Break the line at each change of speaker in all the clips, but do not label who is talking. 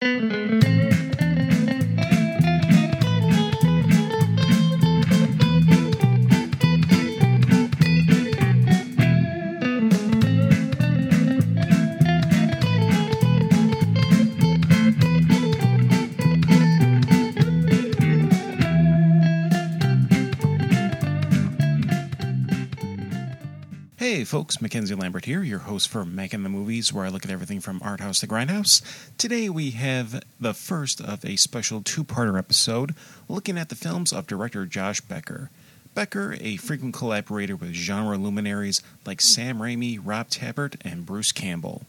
Hey folks, Mackenzie Lambert here, your host for Making the Movies, where I look at everything from art house to grindhouse. Today we have the first of a special two-parter episode looking at the films of director Josh Becker. Becker, a frequent collaborator with genre luminaries like Sam Raimi, Rob Tapert, and Bruce Campbell.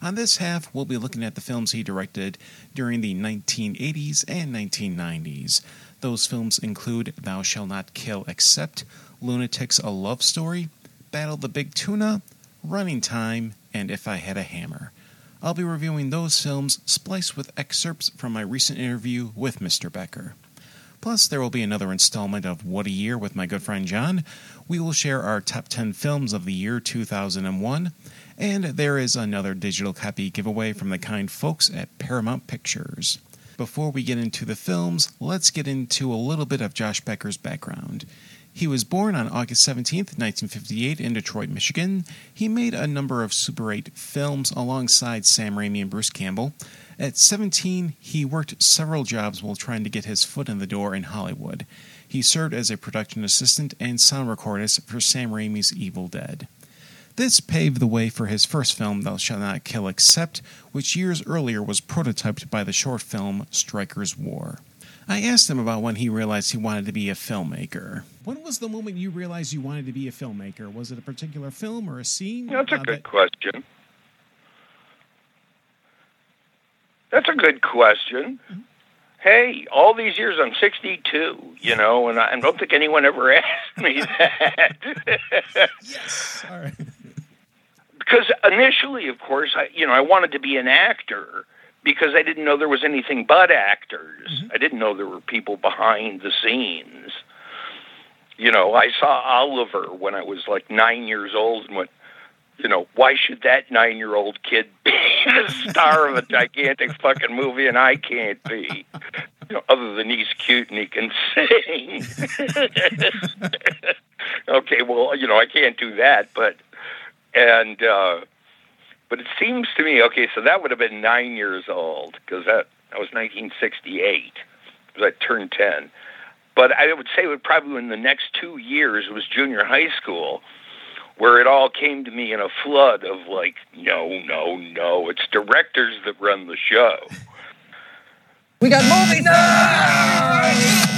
On this half, we'll be looking at the films he directed during the 1980s and 1990s. Those films include Thou Shalt Not Kill Except, Lunatics A Love Story, Battle the Big Tuna, Running Time, and If I Had a Hammer. I'll be reviewing those films spliced with excerpts from my recent interview with Mr. Becker. Plus, there will be another installment of What a Year with my good friend John. We will share our top 10 films of the year 2001, and there is another digital copy giveaway from the kind folks at Paramount Pictures. Before we get into the films, let's get into a little bit of Josh Becker's background. He was born on August 17, 1958, in Detroit, Michigan. He made a number of Super 8 films alongside Sam Raimi and Bruce Campbell. At 17, he worked several jobs while trying to get his foot in the door in Hollywood. He served as a production assistant and sound recordist for Sam Raimi's Evil Dead. This paved the way for his first film, Thou Shalt Not Kill Except, which years earlier was prototyped by the short film Striker's War. I asked him about when he realized he wanted to be a filmmaker. When was the moment you realized you wanted to be a filmmaker? Was it a particular film or a scene?
That's a
Uh,
good
that-
question. That's a good question.
Mm-hmm.
Hey, all these years I'm 62, you know, and I, I don't think anyone ever asked me that.
Yes. All right.
because initially, of course, I, you know, I wanted to be an actor because I didn't know there was anything but actors.
Mm-hmm.
I didn't know there were people behind the scenes. You know, I saw Oliver when I was like nine years old and went, you know, why should that nine year old kid be the star of a gigantic fucking movie and I can't be? You know, other than he's cute and he can sing. okay, well, you know, I can't do that, but and uh but it seems to me okay so that would have been nine years old because that that was 1968 because I turned 10 but I would say it would probably in the next two years it was junior high school where it all came to me in a flood of like no no no it's directors that run the show.
We got movie night!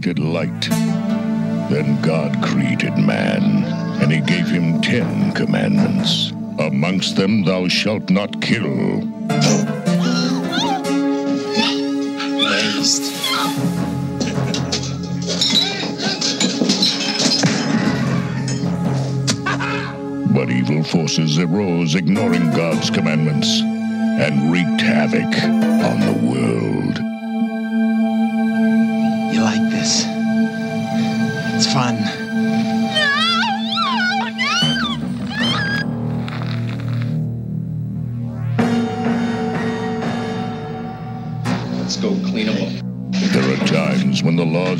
Created light. Then God created man, and he gave him ten commandments. Amongst them, thou shalt not kill. But evil forces arose, ignoring God's commandments, and wreaked havoc on the world.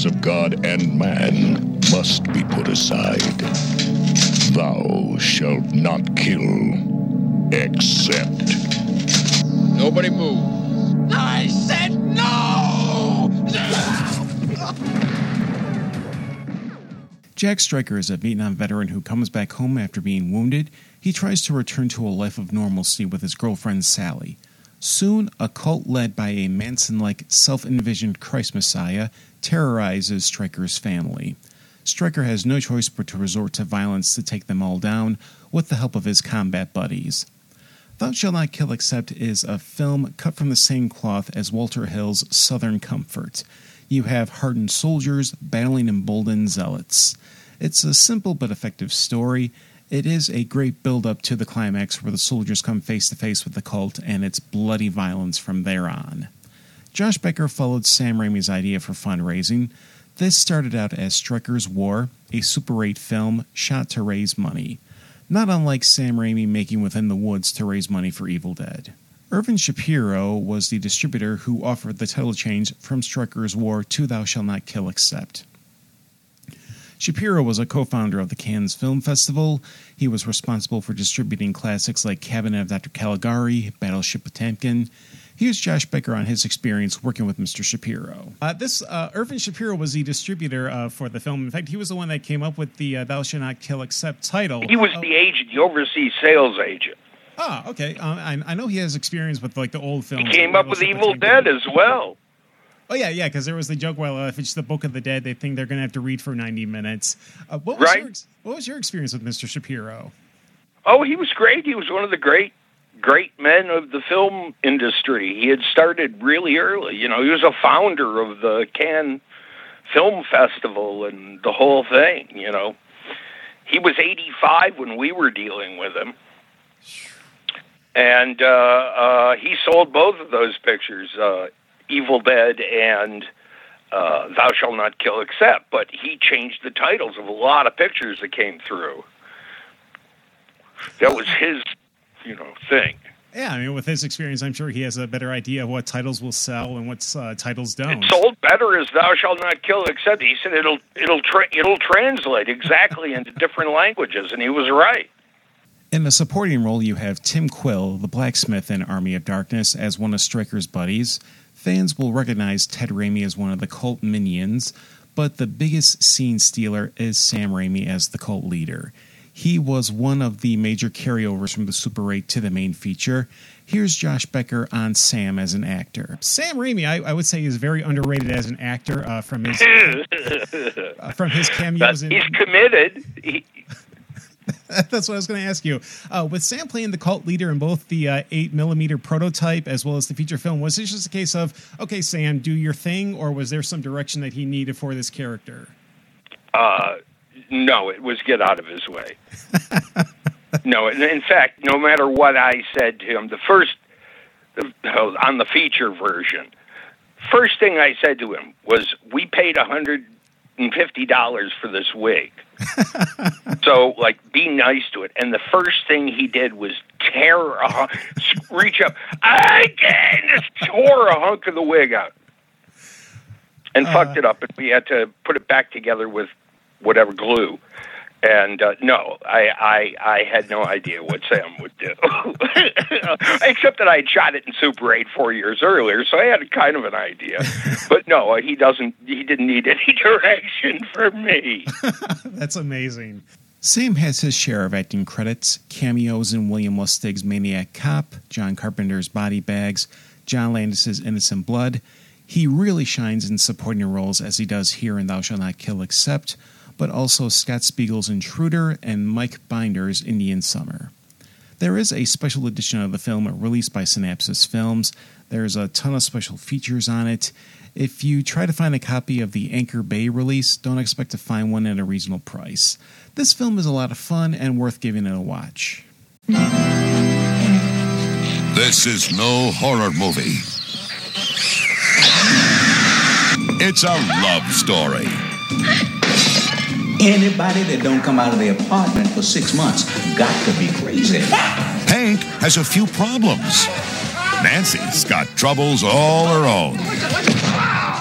When laws of God and man must be put aside. Thou shalt not kill, except.
Nobody move.
I said no!
Jack Stryker is a Vietnam veteran who comes back home after being wounded. He tries to return to a life of normalcy with his girlfriend Sally. Soon, a cult led by a Manson like self envisioned Christ Messiah terrorizes Stryker's family. Stryker has no choice but to resort to violence to take them all down with the help of his combat buddies. Thou Shalt Not Kill Except is a film cut from the same cloth as Walter Hill's Southern Comfort. You have hardened soldiers battling emboldened zealots. It's a simple but effective story, It is a great build up to the climax where the soldiers come face to face with the cult and its bloody violence from there on. Josh Becker followed Sam Raimi's idea for fundraising. This started out as Stryker's War, a Super 8 film shot to raise money, not unlike Sam Raimi making Within the Woods to raise money for Evil Dead. Irvin Shapiro was the distributor who offered the title change from Stryker's War to Thou Shalt Not Kill Except. Shapiro was a co founder of the Cannes Film Festival. He was responsible for distributing classics like Cabinet of Dr. Caligari, Battleship Potemkin. Here's Josh Becker on his experience working with Mr. Shapiro. Uh, this uh, Irvin Shapiro was the distributor uh, for the film. In fact, he was the one that came up with the uh, "Thou Shalt Not Kill Except" title.
He was the agent, the overseas sales agent.
Ah, okay. Uh, I, I know he has experience with like the old films.
He came up with Evil Dead as well.
Oh yeah, yeah. Because there was the joke. Well, uh, if it's the Book of the Dead, they think they're going to have to read for ninety minutes. Uh, what was
right.
Your, what was your experience with Mr. Shapiro?
Oh, he was great. He was one of the great, great men of the film industry. He had started really early. You know, he was a founder of the Cannes Film Festival and the whole thing. You know, he was eighty-five when we were dealing with him and uh, uh, he sold both of those pictures, uh, Evil Dead and uh, Thou Shalt Not Kill Except, But he changed the titles of a lot of pictures that came through. That was his, you know, thing.
Yeah, I mean, with his experience, I'm sure he has a better idea of what titles will sell and what uh, titles don't.
It sold better as "Thou Shalt Not Kill," except he said it'll it'll tra- it'll translate exactly into different languages, and he was right.
In the supporting role, you have Tim Quill, the blacksmith in Army of Darkness, as one of Stryker's buddies. Fans will recognize Ted Raimi as one of the cult minions, but the biggest scene stealer is Sam Raimi as the cult leader. He was one of the major carryovers from the Super 8 to the main feature. Here's Josh Becker on Sam as an actor. Sam Raimi, I, I would say, is very underrated as an actor uh, from his uh, from his cameos.
He's committed. He,
That's what I was going to ask you. Uh, with Sam playing the cult leader in both the uh, eight millimeter prototype as well as the feature film, was this just a case of okay, Sam, do your thing, or was there some direction that he needed for this character?
Uh, no, it was get out of his way. no, in fact, no matter what I said to him, the first on the feature version, first thing I said to him was, "We paid hundred and fifty dollars for this wig." so, like, be nice to it. And the first thing he did was tear a reach up, again, just tore a hunk of the wig out and uh, fucked it up. And we had to put it back together with whatever glue. And uh, no, I, I I had no idea what Sam would do, except that I had shot it in Super 8 four years earlier, so I had kind of an idea. but no, he doesn't. He didn't need any direction from me.
That's amazing. Sam has his share of acting credits, cameos in William Lustig's Maniac Cop, John Carpenter's Body Bags, John Landis's Innocent Blood. He really shines in supporting roles as he does here in Thou Shalt Not Kill Except but also Scott Spiegel's Intruder and Mike Binder's Indian Summer. There is a special edition of the film released by Synapsis Films. There's a ton of special features on it. If you try to find a copy of the Anchor Bay release, don't expect to find one at a reasonable price. This film is a lot of fun and worth giving it a watch.
This is no horror movie. It's a love story.
Anybody that don't come out of their apartment for six months got to be crazy.
Hank has a few problems. Nancy's got troubles all her own.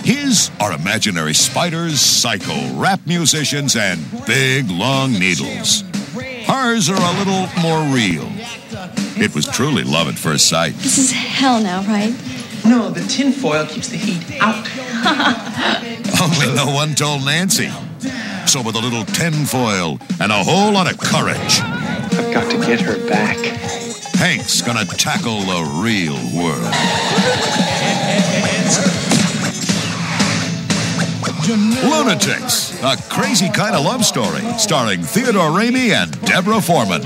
His are imaginary spiders, psycho rap musicians, and big long needles. Hers are a little more real. It was truly love at first sight.
This is hell now, right?
No, the tinfoil keeps the heat out.
Only no one told Nancy. So with a little tinfoil and a whole lot of courage.
I've got to get her back.
Hank's gonna tackle the real world. Lunatics, a crazy kind of love story, starring Theodore Raimi and Deborah Foreman.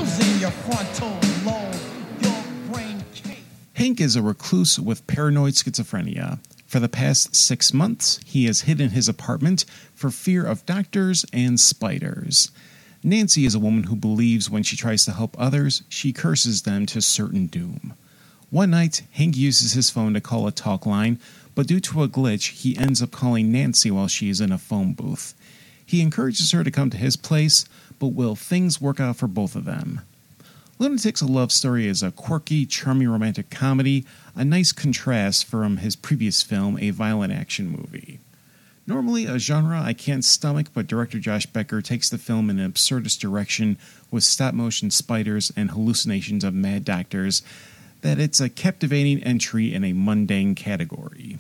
Hank is a recluse with paranoid schizophrenia. For the past six months, he has hidden his apartment for fear of doctors and spiders. Nancy is a woman who believes when she tries to help others, she curses them to certain doom. One night, Hank uses his phone to call a talk line, but due to a glitch, he ends up calling Nancy while she is in a phone booth. He encourages her to come to his place, but will things work out for both of them? Lunatics A Love Story is a quirky, charming romantic comedy, a nice contrast from his previous film, a violent action movie. Normally a genre I can't stomach, but director Josh Becker takes the film in an absurdist direction with stop motion spiders and hallucinations of mad doctors that it's a captivating entry in a mundane category.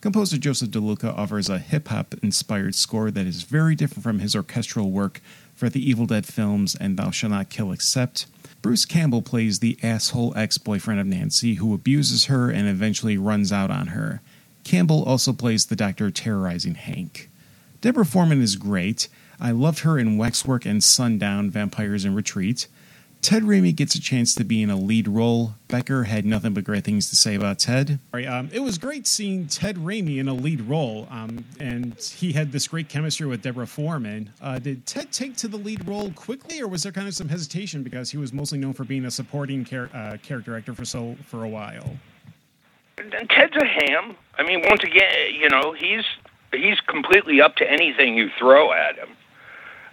Composer Joseph LoDuca offers a hip hop inspired score that is very different from his orchestral work for the Evil Dead films and Thou Shalt Not Kill Except. Bruce Campbell plays the asshole ex boyfriend of Nancy who abuses her and eventually runs out on her. Campbell also plays the doctor terrorizing Hank. Deborah Foreman is great. I loved her in Waxwork and Sundown Vampires in Retreat. Ted Raimi gets a chance to be in a lead role. Becker had nothing but great things to say about Ted.
Right, um, it was great seeing Ted Raimi in a lead role, um, and he had this great chemistry with Deborah Foreman. Uh, did Ted take to the lead role quickly, or was there kind of some hesitation because he was mostly known for being a supporting char- uh, character actor for so for a while?
Ted's a ham. I mean, once again, you know, he's he's completely up to anything you throw at him.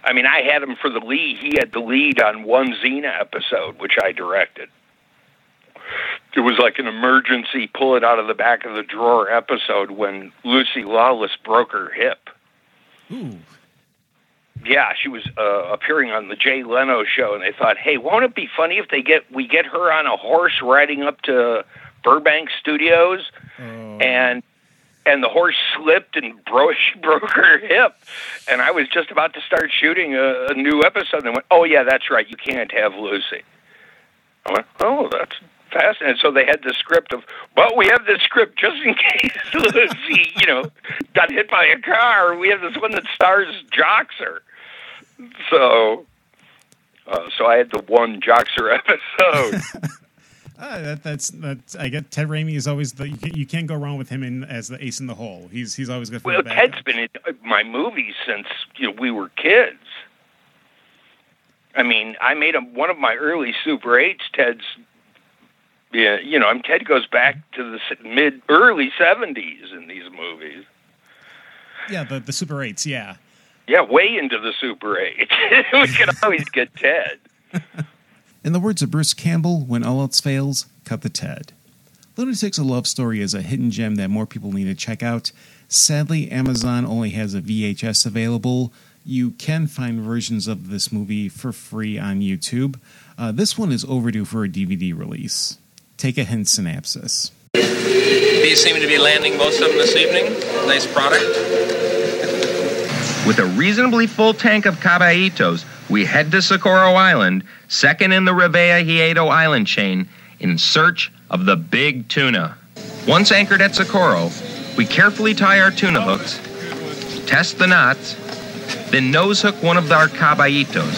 I mean, I had him for the lead. He had the lead on one Xena episode, which I directed. It was like an emergency pull it out of the back of the drawer episode when Lucy Lawless broke her hip.
Ooh.
Yeah, she was uh, appearing on the Jay Leno show, and they thought, "Hey, won't it be funny if they get we get her on a horse riding up to Burbank Studios,
Oh.
and and the horse slipped and broke broke her hip, and I was just about to start shooting a, a new episode, and went, "Oh yeah, that's right, you can't have Lucy." I went, "Oh, that's fascinating." So they had the script of, "Well, we have this script just in case Lucy, you know, got hit by a car. We have this one that stars Joxer." So. Uh, so I had the one Joxer episode.
Ah, that, that's that's. I get Ted Raimi is always the you, can, you can't go wrong with him in as the ace in the hole. He's he's always good for
Well. Ted's been in my movies since you know we were kids. I mean, I made him one of my early Super Eights. Ted's, yeah, you know, I mean, Ted goes back to the mid early seventies in these movies.
Yeah, the the Super Eights. Yeah.
Yeah, way into the Super Eight. we could always get Ted.
In the words of Bruce Campbell, when all else fails, cut the Ted. Lunatics A Love Story is a hidden gem that more people need to check out. Sadly, Amazon only has a VHS available. You can find versions of this movie for free on YouTube. Uh, this one is overdue for a DVD release. Take a hint, Synapsis.
These seem to be landing most of them this evening. Nice product.
With a reasonably full tank of caballitos, we head to Socorro Island, second in the Revillagigedo island chain, in search of the big tuna. Once anchored at Socorro, we carefully tie our tuna hooks, test the knots, then nose hook one of our caballitos.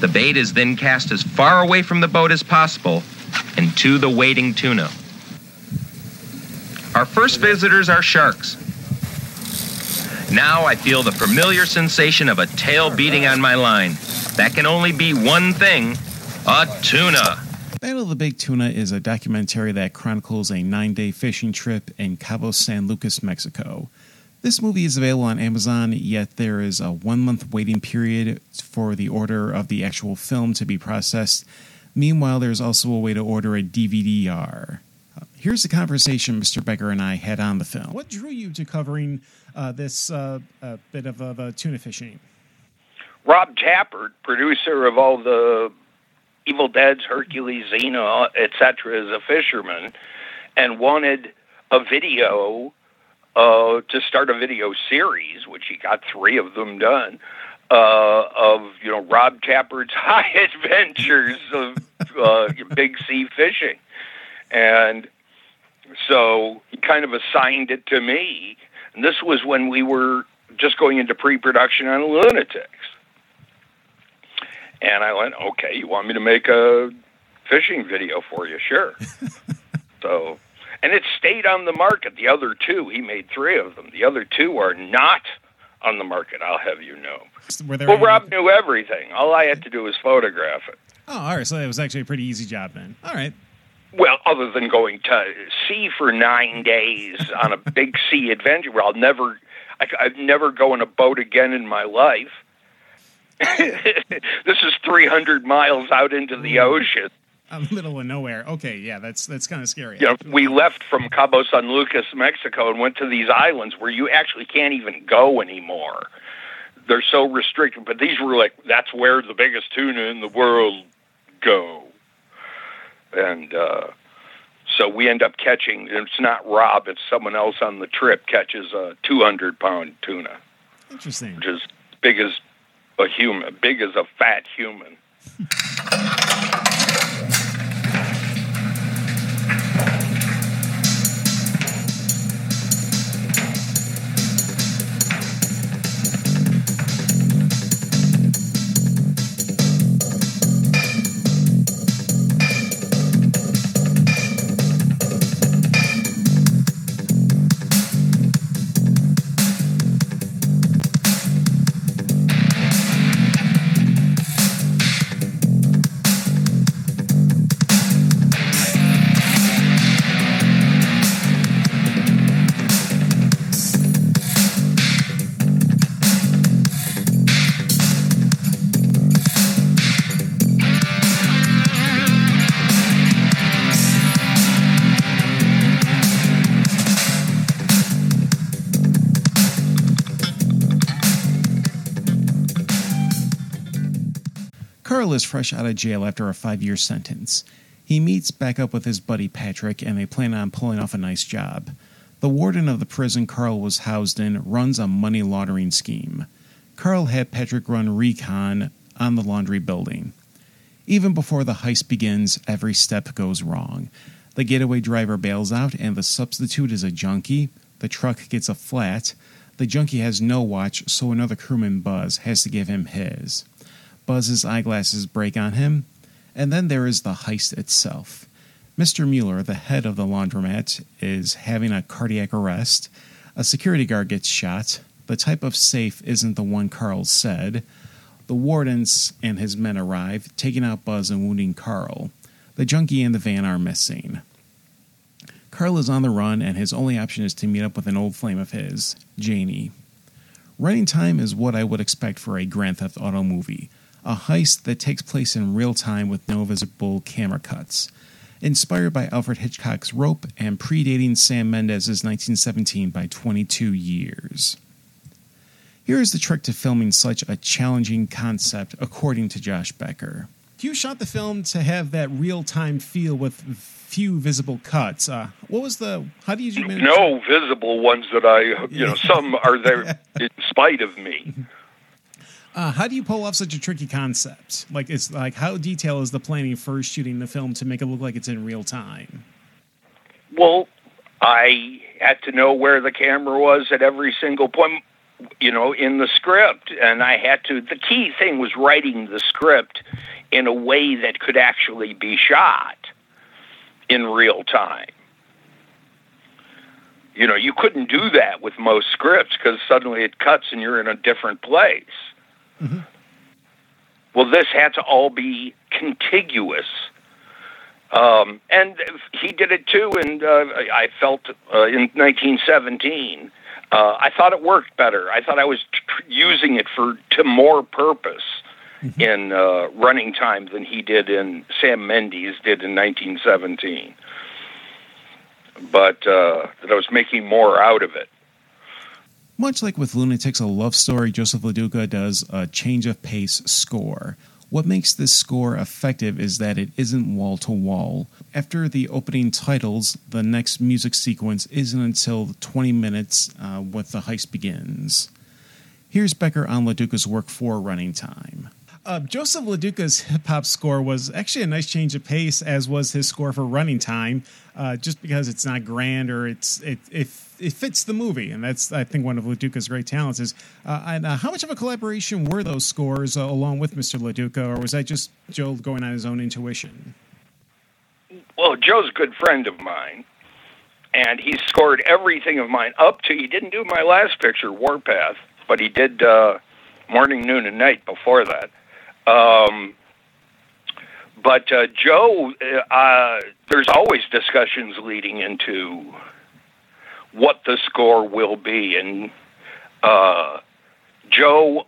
The bait is then cast as far away from the boat as possible and to the waiting tuna. Our first visitors are sharks. Now I feel the familiar sensation of a tail beating on my line. That can only be one thing a tuna.
Battle of the Big Tuna is a documentary that chronicles a nine day fishing trip in Cabo San Lucas, Mexico. This movie is available on Amazon, yet there is a one month waiting period for the order of the actual film to be processed. Meanwhile, there's also a way to order a DVD-R. Uh, Here's the conversation Mr. Becker and I had on the film.
What drew you to covering uh, this uh, bit of, of uh, tuna fishing?
Rob Tapert, producer of all the Evil Dead's, Hercules, Xena, etc., is a fisherman, and wanted a video uh, to start a video series, which he got three of them done, uh, of you know Rob Tapert's high adventures of uh, big sea fishing, and so he kind of assigned it to me. And this was when we were just going into pre-production on Lunatics. And I went, okay, you want me to make a fishing video for you? Sure. so, and it stayed on the market. The other two, he made three of them. The other two are not on the market. I'll have you know. Well,
any-
Rob knew everything. All I had to do was photograph it.
Oh, all right. So it was actually a pretty easy job then. All right.
Well, other than going to sea for nine days on a big sea adventure, where I'll never, I, I'd never go in a boat again in my life. this is 300 miles out into the mm. ocean.
A middle of nowhere. Okay, yeah, that's that's kind of scary.
You know, we left from Cabo San Lucas, Mexico, and went to these islands where you actually can't even go anymore. They're so restricted, but these were like that's where the biggest tuna in the world go. And uh, so we end up catching. It's not Rob; it's someone else on the trip catches a 200 pound tuna,
Interesting.
which is big as a human, big as a fat human.
is fresh out of jail after a five year sentence. He meets back up with his buddy Patrick, and they plan on pulling off a nice job. The warden of the prison Carl was housed in runs a money laundering scheme. Carl had Patrick run recon on the laundry building. Even before the heist begins, every step goes wrong. The getaway driver bails out, and the substitute is a junkie. The truck gets a flat. The junkie has no watch, so another crewman, Buzz, has to give him his. Buzz's eyeglasses break on him, and then there is the heist itself. Mr. Mueller, the head of the laundromat, is having a cardiac arrest. A security guard gets shot. The type of safe isn't the one Carl said. The wardens and his men arrive, taking out Buzz and wounding Carl. The junkie and the van are missing. Carl is on the run, and his only option is to meet up with an old flame of his, Janie. Running time is what I would expect for a Grand Theft Auto movie a heist that takes place in real time with no visible camera cuts. Inspired by Alfred Hitchcock's Rope and predating Sam Mendes' 1917 by 22 years. Here is the trick to filming such a challenging concept, according to Josh Becker.
You shot the film to have that real time feel with few visible cuts. Uh, what was the? How did you manage?
No visible ones that I, you know, some are there in spite of me.
Uh, how do you pull off such a tricky concept? Like it's like how detailed is the planning for shooting the film to make it look like it's in real time?
Well, I had to know where the camera was at every single point, you know, in the script. And I had to, the key thing was writing the script in a way that could actually be shot in real time. You know, you couldn't do that with most scripts because suddenly it cuts and you're in a different place. Well, this had to all be contiguous. Um, and he did it too, and uh, I felt uh, in 1917. Uh, I thought it worked better. I thought I was tr- using it for to more purpose in uh, running time than he did in Sam Mendes did in 1917. But uh, that I was making more out of it.
Much like with Lunatics, a love story, Joseph LoDuca does a change of pace score. What makes this score effective is that it isn't wall to wall. After the opening titles, the next music sequence isn't until 20 minutes uh, with the heist begins. Here's Becker on LoDuca's work for running time.
Uh, Joseph LoDuca's hip hop score was actually a nice change of pace, as was his score for Running Time. Uh, just because it's not grand or it's it it, it fits the movie, and that's I think one of LoDuca's great talents is. Uh, and uh, how much of a collaboration were those scores uh, along with Mr. LoDuca, or was that just Joe going on his own intuition?
Well, Joe's a good friend of mine, and he scored everything of mine up to. He didn't do my last picture, Warpath, but he did uh, Morning, Noon, and Night before that. Um, but uh, Joe, uh, there's always discussions leading into what the score will be, and uh, Joe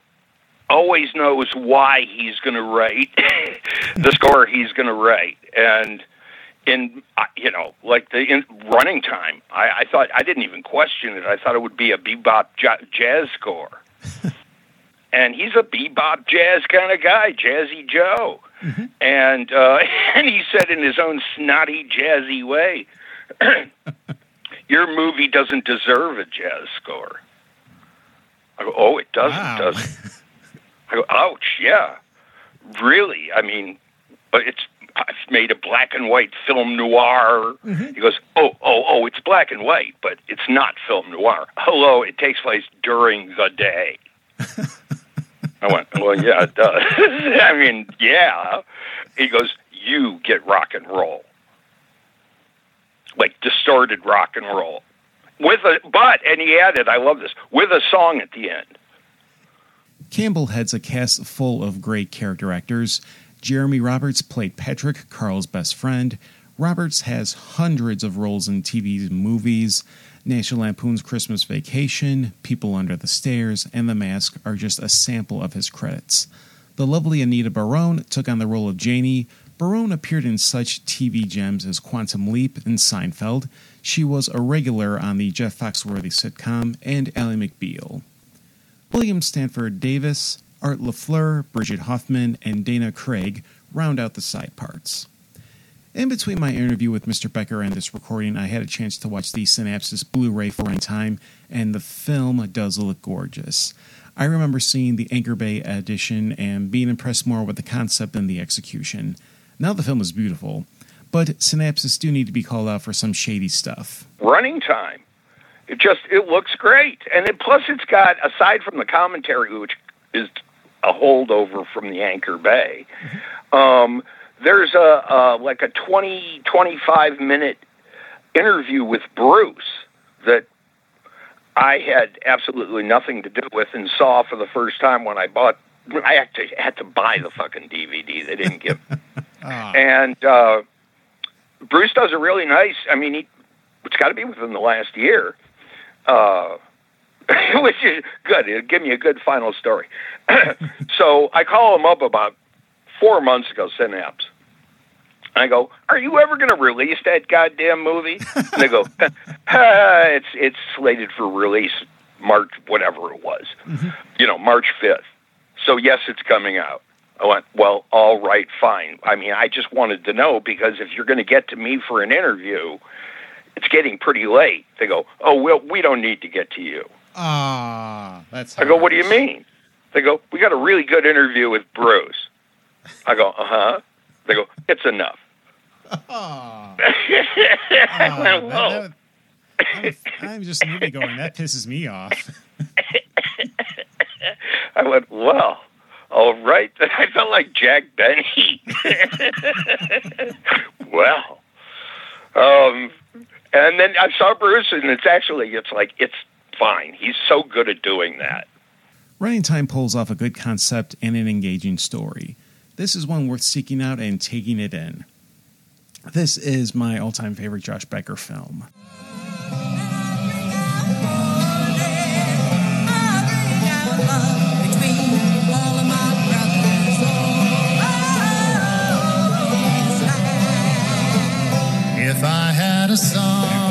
always knows why he's going to write the score he's going to write, and in uh, you know like the in running time, I, I thought I didn't even question it. I thought it would be a bebop j- jazz score. and he's a bebop jazz kind of guy, Jazzy Joe. Mm-hmm. And uh, and he said in his own snotty, jazzy way, "Your movie doesn't deserve a jazz score." I go, "Oh, it doesn't, wow. does it?" I go, "Ouch, yeah, really." I mean, but it's I've made a black and white film noir. Mm-hmm. He goes, "Oh, oh, oh, it's black and white, but it's not film noir." Hello, it takes place during the day. I went, well, yeah, it does. I mean, yeah. He goes, you get rock and roll, like distorted rock and roll, with a but, and he added, I love this, with a song at the end.
Campbell heads a cast full of great character actors. Jeremy Roberts played Patrick, Carl's best friend. Roberts has hundreds of roles in TV movies. National Lampoon's Christmas Vacation, People Under the Stairs, and The Mask are just a sample of his credits. The lovely Anita Barone took on the role of Janie. Barone appeared in such TV gems as Quantum Leap and Seinfeld. She was a regular on the Jeff Foxworthy sitcom and Ally McBeal. William Stanford Davis, Art LaFleur, Bridget Hoffman, and Dana Craig round out the side parts. In between my interview with Mr. Becker and this recording, I had a chance to watch the Synapses Blu ray for one time, and the film does look gorgeous. I remember seeing the Anchor Bay edition and being impressed more with the concept than the execution. Now the film is beautiful, but synapses do need to be called out for some shady stuff.
Running time. It just it looks great, and it, plus it's got aside from the commentary, which is a holdover from the Anchor Bay. Mm-hmm. Um, there's a, a like a 20 25 minute interview with Bruce that I had absolutely nothing to do with and saw for the first time when I bought. I actually had to buy the fucking DVD. They didn't give. oh. And uh, Bruce does a really nice. I mean, he, it's got to be within the last year, uh, which is good. It'll give me a good final story. so I call him up about four months ago, Synapse. I go, "Are you ever going to release that goddamn movie?" and they go, ah, "It's it's slated for release March, whatever it was, mm-hmm. you know, March fifth. So yes, it's coming out." I went, "Well, all right, fine. I mean, I just wanted to know because if you're going to get to me for an interview, it's getting pretty late." They go, "Oh, well, we don't need to get to you."
Ah, that's.
I go, "What do you mean?" They go, "We got a really good interview with Bruce." I go, "Uh huh." They go, "It's enough." Oh. oh
that, that, I'm, I'm just movie going. That pisses me off.
I went, well, all right. I felt like Jack Benny. well, um, and then I saw Bruce, and it's actually, it's like, it's fine. He's so good at doing that.
Running Time pulls off a good concept and an engaging story. This is one worth seeking out and taking it in. This is my all time favorite Josh Becker film.
If I had a song,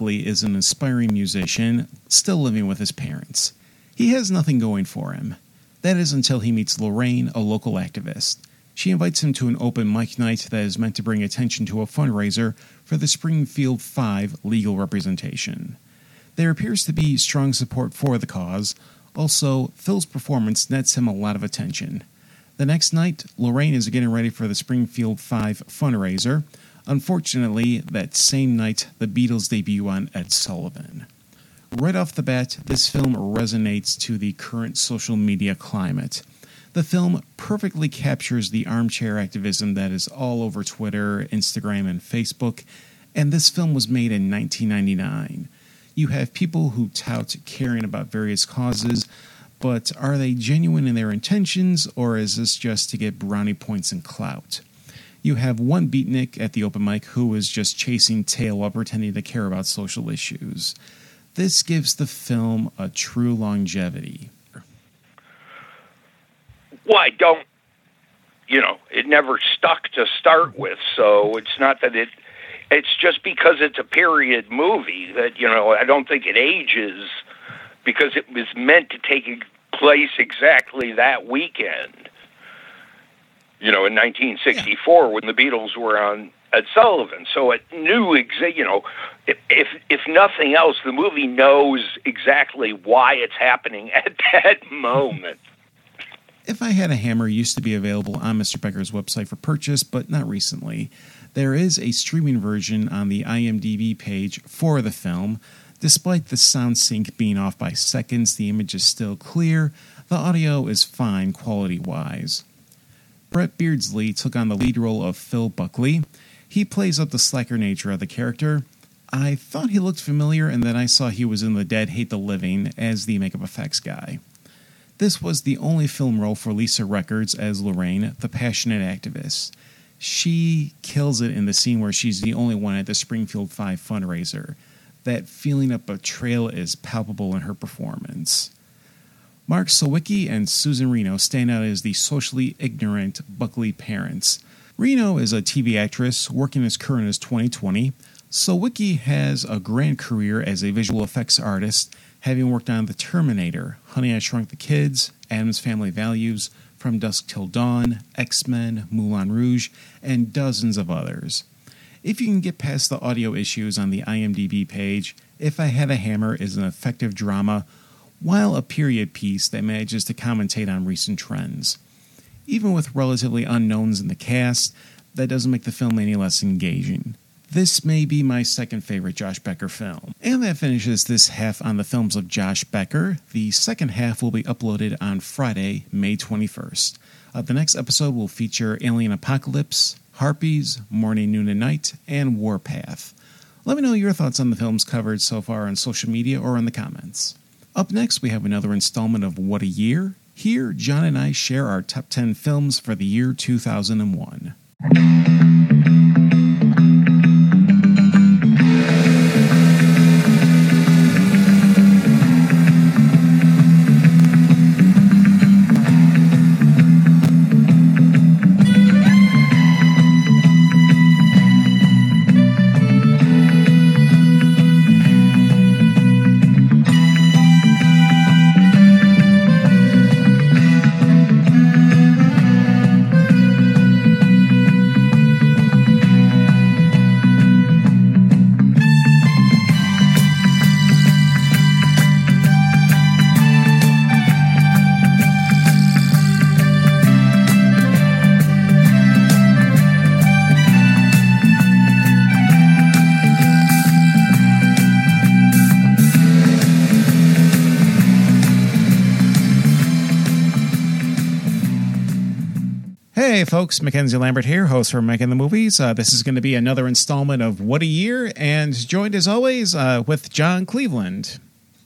Buckley is an aspiring musician still living with his parents. He has nothing going for him. That is until he meets Lorraine, a local activist. She invites him to an open mic night that is meant to bring attention to a fundraiser for the Springfield 5 legal representation. There appears to be strong support for the cause. Also, Phil's performance nets him a lot of attention. The next night, Lorraine is getting ready for the Springfield 5 fundraiser. Unfortunately, that same night, the Beatles debut on Ed Sullivan. Right off the bat, this film resonates to the current social media climate. The film perfectly captures the armchair activism that is all over Twitter, Instagram, and Facebook, and this film was made in 1999. You have people who tout caring about various causes, but are they genuine in their intentions, or is this just to get brownie points and clout? You have one beatnik at the open mic who is just chasing tail while pretending to care about social issues. This gives the film a true longevity.
Well, don't, you know, it never stuck to start with, so it's not that it. It's just because it's a period movie that you know I don't think it ages because it was meant to take place exactly that weekend. You know, in 1964 yeah. when the Beatles were on Ed Sullivan, so it knew exa- You know, if, if if nothing else, the movie knows exactly why it's happening at that moment.
If I Had a Hammer used to be available on Mr. Becker's website for purchase, but not recently. There is a streaming version on the IMDb page for the film. Despite the sound sync being off by seconds, the image is still clear. The audio is fine quality wise. Brett Beardsley took on the lead role of Phil Buckley. He plays up the slacker nature of the character. I thought he looked familiar, and then I saw he was in The Dead Hate the Living as the makeup effects guy. This was the only film role for Lisa Records as Lorraine, the passionate activist. She kills it in the scene where she's the only one at the Springfield 5 fundraiser. That feeling of betrayal is palpable in her performance. Mark Sawicki and Susan Reno stand out as the socially ignorant Buckley parents. Reno is a TV actress working as current as 2020. Sawicki has a grand career as a visual effects artist having worked on The Terminator, Honey, I Shrunk the Kids, Addams Family Values, From Dusk Till Dawn, X Men, Moulin Rouge, and dozens of others. If you can get past the audio issues on the IMDb page, If I Had a Hammer is an effective drama, while a period piece that manages to commentate on recent trends. Even with relatively unknowns in the cast, that doesn't make the film any less engaging. This may be my second favorite Josh Becker film. And that finishes this half on the films of Josh Becker. The second half will be uploaded on Friday, May 21st. Uh, the next episode will feature Alien Apocalypse, Harpies, Morning, Noon, and Night, and Warpath. Let me know your thoughts on the films covered so far on social media or in the comments. Up next, we have another installment of What a Year. Here, John and I share our top 10 films for the year 2001. Folks, Mackenzie Lambert here, host for Making the Movies. Uh, this is going to be another installment of What a Year, and joined as always uh, with John Cleveland.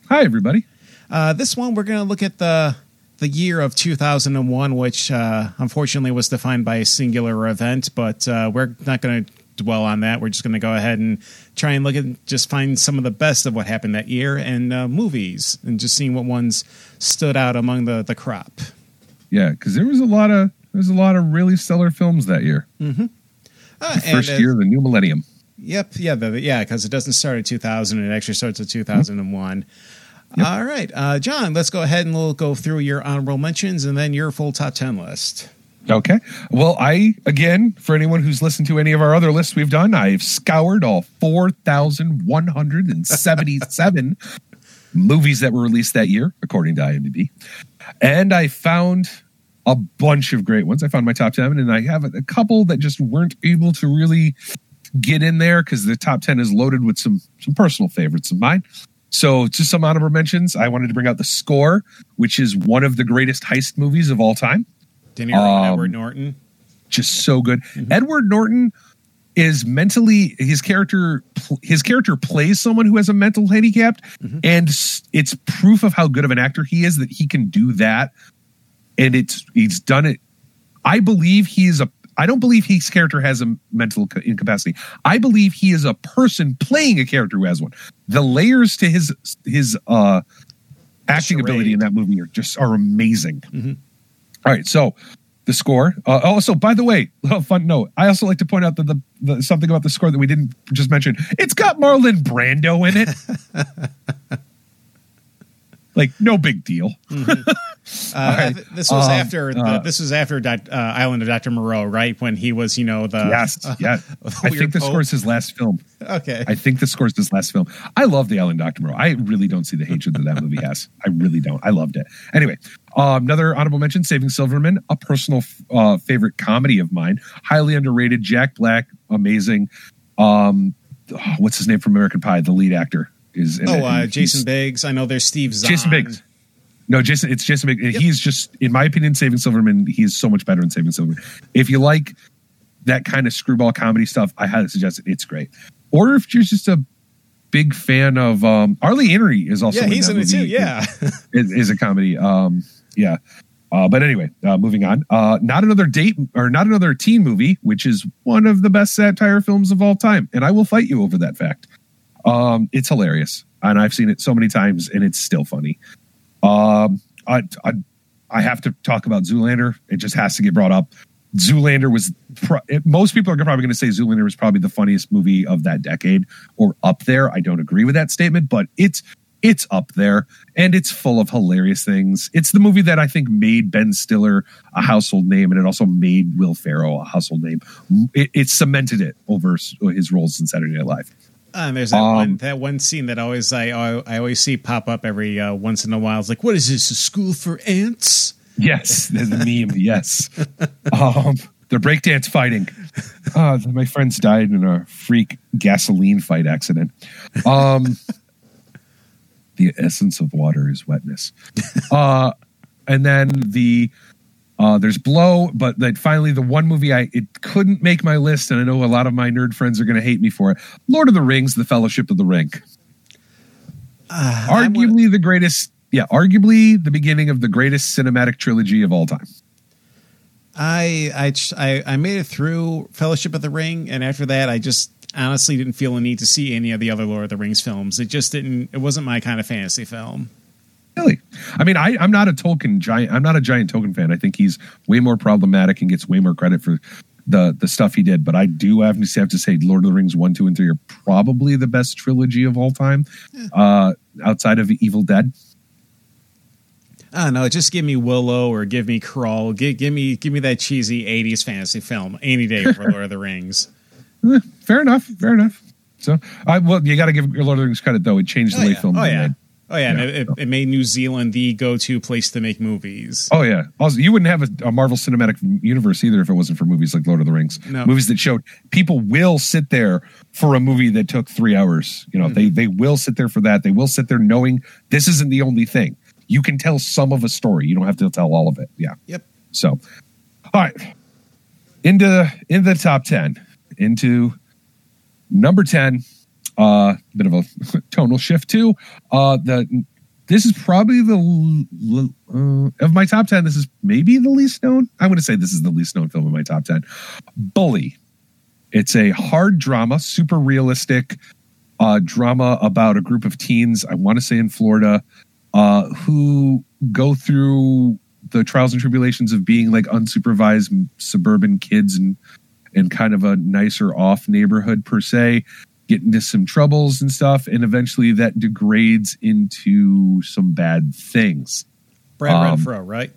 Hi, everybody.
Uh, this one, we're going to look at the the year of 2001, which uh, unfortunately was defined by a singular event, but uh, we're not going to dwell on that. We're just going to go ahead and try and look at just find some of the best of what happened that year and uh, movies, and just seeing what ones stood out among the the crop.
Yeah, because there was a lot of there's a lot of really stellar films that year.
Mm-hmm.
Uh, first year of the new millennium.
Yep, yeah, the, yeah, because it doesn't start at 2000; it actually starts at 2001. All right, uh, John, let's go ahead and we'll go through your honorable mentions and then your full top ten list.
Okay. Well, I again, for anyone who's listened to any of our other lists we've done, I've scoured all four thousand one hundred and seventy-seven movies that were released that year, according to IMDb, and I found a bunch of great ones. I found my top ten, and I have a couple that just weren't able to really get in there because the top ten is loaded with some some personal favorites of mine. So, just some honorable mentions. I wanted to bring out the score, which is one of the greatest heist movies of all time.
De Niro and
Um,
Edward Norton.
Just so good. Edward Norton is mentally his character. His character plays someone who has a mental handicap, and it's proof of how good of an actor he is that he can do that. And it's he's done it. I believe he is a. I don't believe his character has a mental incapacity. I believe he is a person playing a character who has one. The layers to his his uh acting ability in that movie are just are amazing. All right, so the score. Uh, also, by the way, little fun note. I also like to point out that the, the something about the score that we didn't just mention. It's got Marlon Brando in it. like no big deal.
Uh,
right.
This was
Um,
after the,
uh,
this was after uh, Island of Doctor Moreau, right? When he was, you know, the
yes, yeah. I think the
Pope.
score is his last film.
Okay.
I think the score is his last film. I love the Ellen Doctor Moreau. I really don't see the hatred that that movie has. I really don't. I loved it. Anyway, um, another honorable mention: Saving Silverman, a personal uh, favorite comedy of mine, highly underrated. Jack Black, amazing. Um, oh, what's his name from American Pie? The lead actor is in
oh, uh, Jason Biggs. I know there's Steve Zahn.
Jason Biggs. No, Jason. It's Jason Biggs. He's just, in my opinion, Saving Silverman. He is so much better in Saving Silverman. If you like that kind of screwball comedy stuff, I highly suggest it. It's great. Or if you're just a big fan of um, R. Lee Ermey is also
Yeah,
in
he's
that
in it too. Yeah.
is, is a comedy. Um, yeah. Uh, but anyway, uh, moving on. Uh, not another date or not another teen movie, which is one of the best satire films of all time, and I will fight you over that fact. Um, it's hilarious, and I've seen it so many times, and it's still funny. Um, I, I I have to talk about Zoolander. It just has to get brought up. Zoolander was pro- it- most people are probably going to say Zoolander was probably the funniest movie of that decade or up there. I don't agree with that statement, but it's it's up there and it's full of hilarious things. It's the movie that I think made Ben Stiller a household name and it also made Will Ferrell a household name. It, it cemented it over his roles in Saturday Night Live.
Uh, and there's that
Um,
one that one scene that always I I always see pop up every uh, once in a while. It's like, what is this? A school for ants?
Yes, the meme. Yes, um, they're breakdance fighting. Uh, my friends died in a freak gasoline fight accident. Um, the essence of water is wetness. Uh, and then the uh, there's Blow, but then finally the one movie I it couldn't make my list, and I know a lot of my nerd friends are going to hate me for it. Lord of the Rings: The Fellowship of the Ring. arguably the greatest. Yeah, arguably the beginning of the greatest cinematic trilogy of all time.
I I I I made it through Fellowship of the Ring, and after that, I just honestly didn't feel a need to see any of the other Lord of the Rings films. It just didn't. It wasn't my kind of fantasy film.
Really? I mean, I, I'm not a Tolkien giant. I'm not a giant Tolkien fan. I think he's way more problematic and gets way more credit for the the stuff he did. But I do have to have to say, Lord of the Rings one, two, and three are probably the best trilogy of all time, uh, outside of Evil Dead.
I don't know. Just give me Willow or give me Krull. Give, give me give me that cheesy '80s fantasy film any day for Lord of the Rings.
Fair enough. Fair enough. So, I well, you got to give Lord of the Rings credit though. It changed the
Oh,
way
yeah.
films
Oh, yeah.
made.
Oh yeah,
Yeah.
it, it, it made New Zealand the go-to place to make movies.
Oh yeah. Also, you wouldn't have a, a Marvel Cinematic Universe either if it wasn't for movies like Lord of the Rings.
No.
Movies that showed people will sit there for a movie that took three hours. You know, they
Mm-hmm.
they will sit there for that. They will sit there knowing this isn't the only thing. You can tell some of a story. You don't have to tell all of it. Yeah.
Yep.
So, all right. Into in the top ten. Into number ten. Uh, bit of a tonal shift too. Uh, the this is probably the uh, of my top 10 this is maybe the least known. I'm going to say this is the least known film in my top 10 bully. It's a hard drama super realistic uh, drama about a group of teens i want to say in florida uh, who go through the trials and tribulations of being like unsupervised suburban kids and in kind of a nicer off neighborhood per se, get into some troubles and stuff, and eventually that degrades into some bad things.
Brad
Um,
Renfro, right?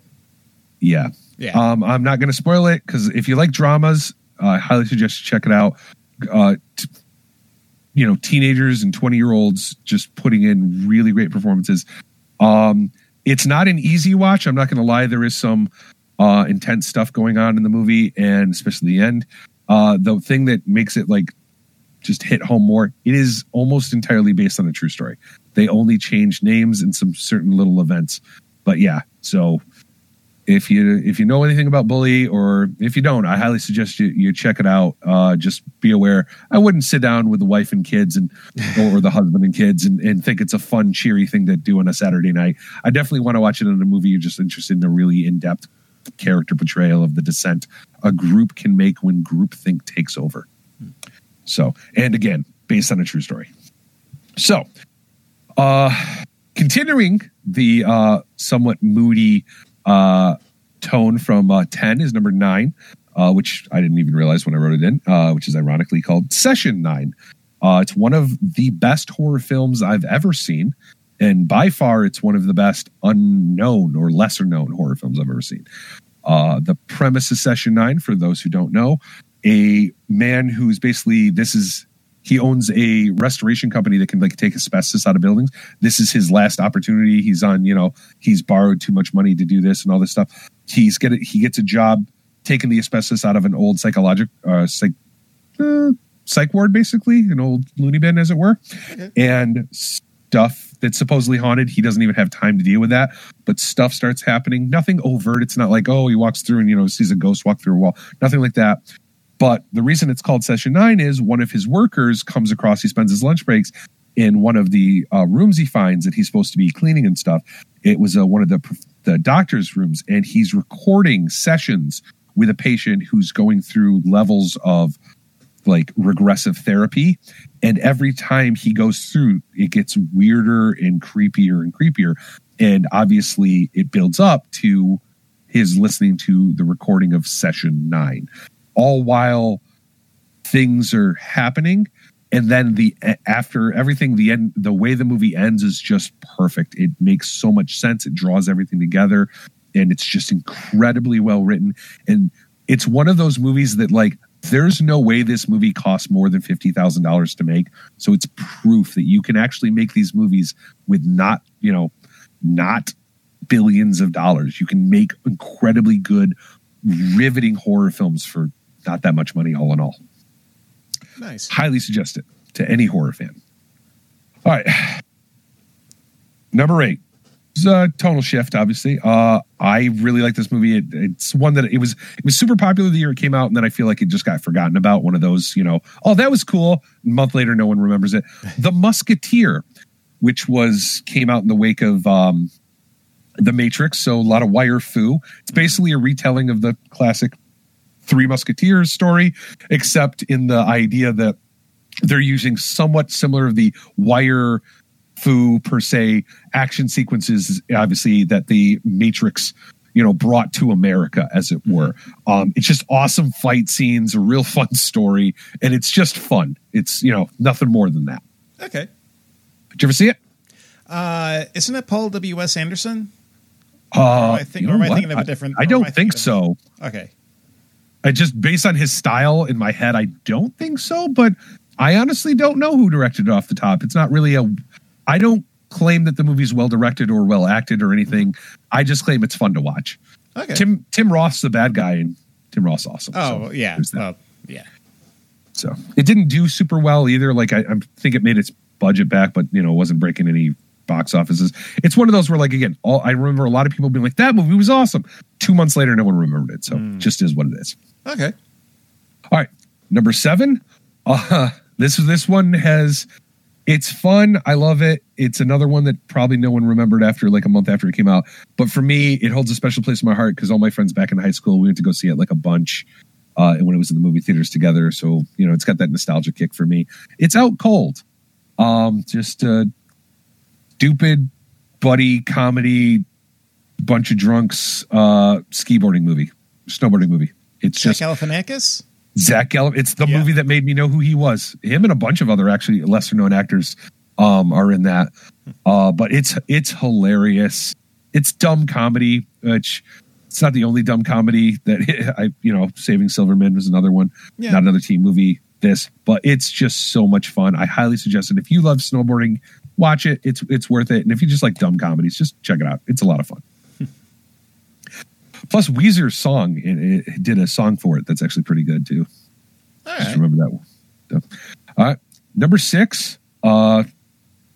Yeah.
Yeah.
Um, I'm not going to spoil it because if you like dramas, uh, I highly suggest you check it out. Uh, t- you know, teenagers and 20 year olds just putting in really great performances. Um, it's not an easy watch. I'm not going to lie. There is some uh, intense stuff going on in the movie, and especially the end. Uh, the thing that makes it like just hit home more, it is almost entirely based on a true story. They only changed names and some certain little events. But yeah, so if you if you know anything about bully or if you don't i highly suggest you, you check it out. Uh, just be aware. I wouldn't sit down with the wife and kids and or the husband and kids and, and think it's a fun cheery thing to do on a saturday night. I definitely want to watch it in a movie you're just interested in a really in-depth character portrayal of the descent a group can make when groupthink takes over so and again based on a true story so uh continuing the uh somewhat moody uh, tone from uh, 10 is number 9, uh, which I didn't even realize when I wrote it in, uh, which is ironically called Session 9. Uh, it's one of the best horror films I've ever seen. And by far, it's one of the best unknown or lesser known horror films I've ever seen. Uh, the premise of Session 9, for those who don't know, a man who's basically, this is he owns a restoration company that can like take asbestos out of buildings. This is his last opportunity. He's on, you know, he's borrowed too much money to do this and all this stuff. He's get he gets a job taking the asbestos out of an old psychologic uh, psych uh, psych ward, basically an old loony bin, as it were, and stuff that's supposedly haunted. He doesn't even have time to deal with that, but stuff starts happening. Nothing overt. It's not like oh he walks through and you know sees a ghost walk through a wall. Nothing like that. But the reason it's called Session Nine is one of his workers comes across. He spends his lunch breaks in one of the uh, rooms he finds that he's supposed to be cleaning and stuff. It was uh, one of the the doctor's rooms, and he's recording sessions with a patient who's going through levels of like regressive therapy. And every time he goes through, it gets weirder and creepier and creepier. And obviously, it builds up to his listening to the recording of session nine all while things are happening. And then the after everything the end the way the movie ends is just perfect. It makes so much sense. It draws everything together. And it's just incredibly well written. And it's one of those movies that like there's no way this movie costs more than $50,000 to make. So it's proof that you can actually make these movies with not you know not billions of dollars. You can make incredibly good riveting horror films for not that much money all in all
Nice.
highly suggest it to any horror fan. All right. Number eight. It's a tonal shift, obviously. Uh, I really like this movie. It, it's one that it was it was super popular the year it came out, and then I feel like it just got forgotten about. One of those, you know, oh that was cool. A month later, no one remembers it. The Musketeer, which was came out in the wake of um, the Matrix, so a lot of wire fu. It's basically a retelling of the classic Three Musketeers story, except in the idea that they're using somewhat similar of the wire fu per se action sequences, obviously that the Matrix you know brought to America, as it were. Um, it's just awesome fight scenes, a real fun story, and it's just fun. It's you know nothing more than that.
Okay.
Did you ever see it?
Uh, isn't it Paul W. S. Anderson?
Uh,
Or am I, think, or am I
what?
thinking of a different?
I
am
don't
thinking
think so.
Okay.
I just based on his style in my head, I don't think so. But I honestly don't know who directed it off the top. It's not really a. I don't claim that the movie's well directed or well acted or anything. I just claim it's fun to watch.
Okay.
Tim Tim Roth's the bad guy, and Tim Roth's awesome.
Oh
So
yeah. Well, yeah.
So it didn't do super well either. Like I, I think it made its budget back, but you know, it wasn't breaking any box offices. It's one of those where, like, again, all I remember a lot of people being like, "That movie was awesome." Two months later, no one remembered it. So it just is what it is.
Okay.
All right, number seven. Uh, this this one has. It's fun. I love it. It's another one that probably no one remembered after like a month after it came out. But for me, it holds a special place in my heart because all my friends back in high school, we went to go see it like a bunch. Uh, and when it was in the movie theaters together, so you know, it's got that nostalgia kick for me. It's out cold. Um, just a stupid buddy comedy, bunch of drunks, uh, skiboarding movie, snowboarding movie. It's
Jack
just
Galifianakis.
Zach. It's the movie that made me know who he was. Him and a bunch of other actually lesser known actors um, are in that. Uh, but it's it's hilarious. It's dumb comedy, which it's not the only dumb comedy that I you know Saving Silverman was another one.
Yeah.
Not another teen movie. This, but it's just so much fun. I highly suggest it. If you love snowboarding, watch it. It's it's worth it. And if you just like dumb comedies, just check it out. It's a lot of fun. Plus, Weezer's song it, it did a song for it that's actually pretty good too. I just remember that one. So, All right, number six, uh,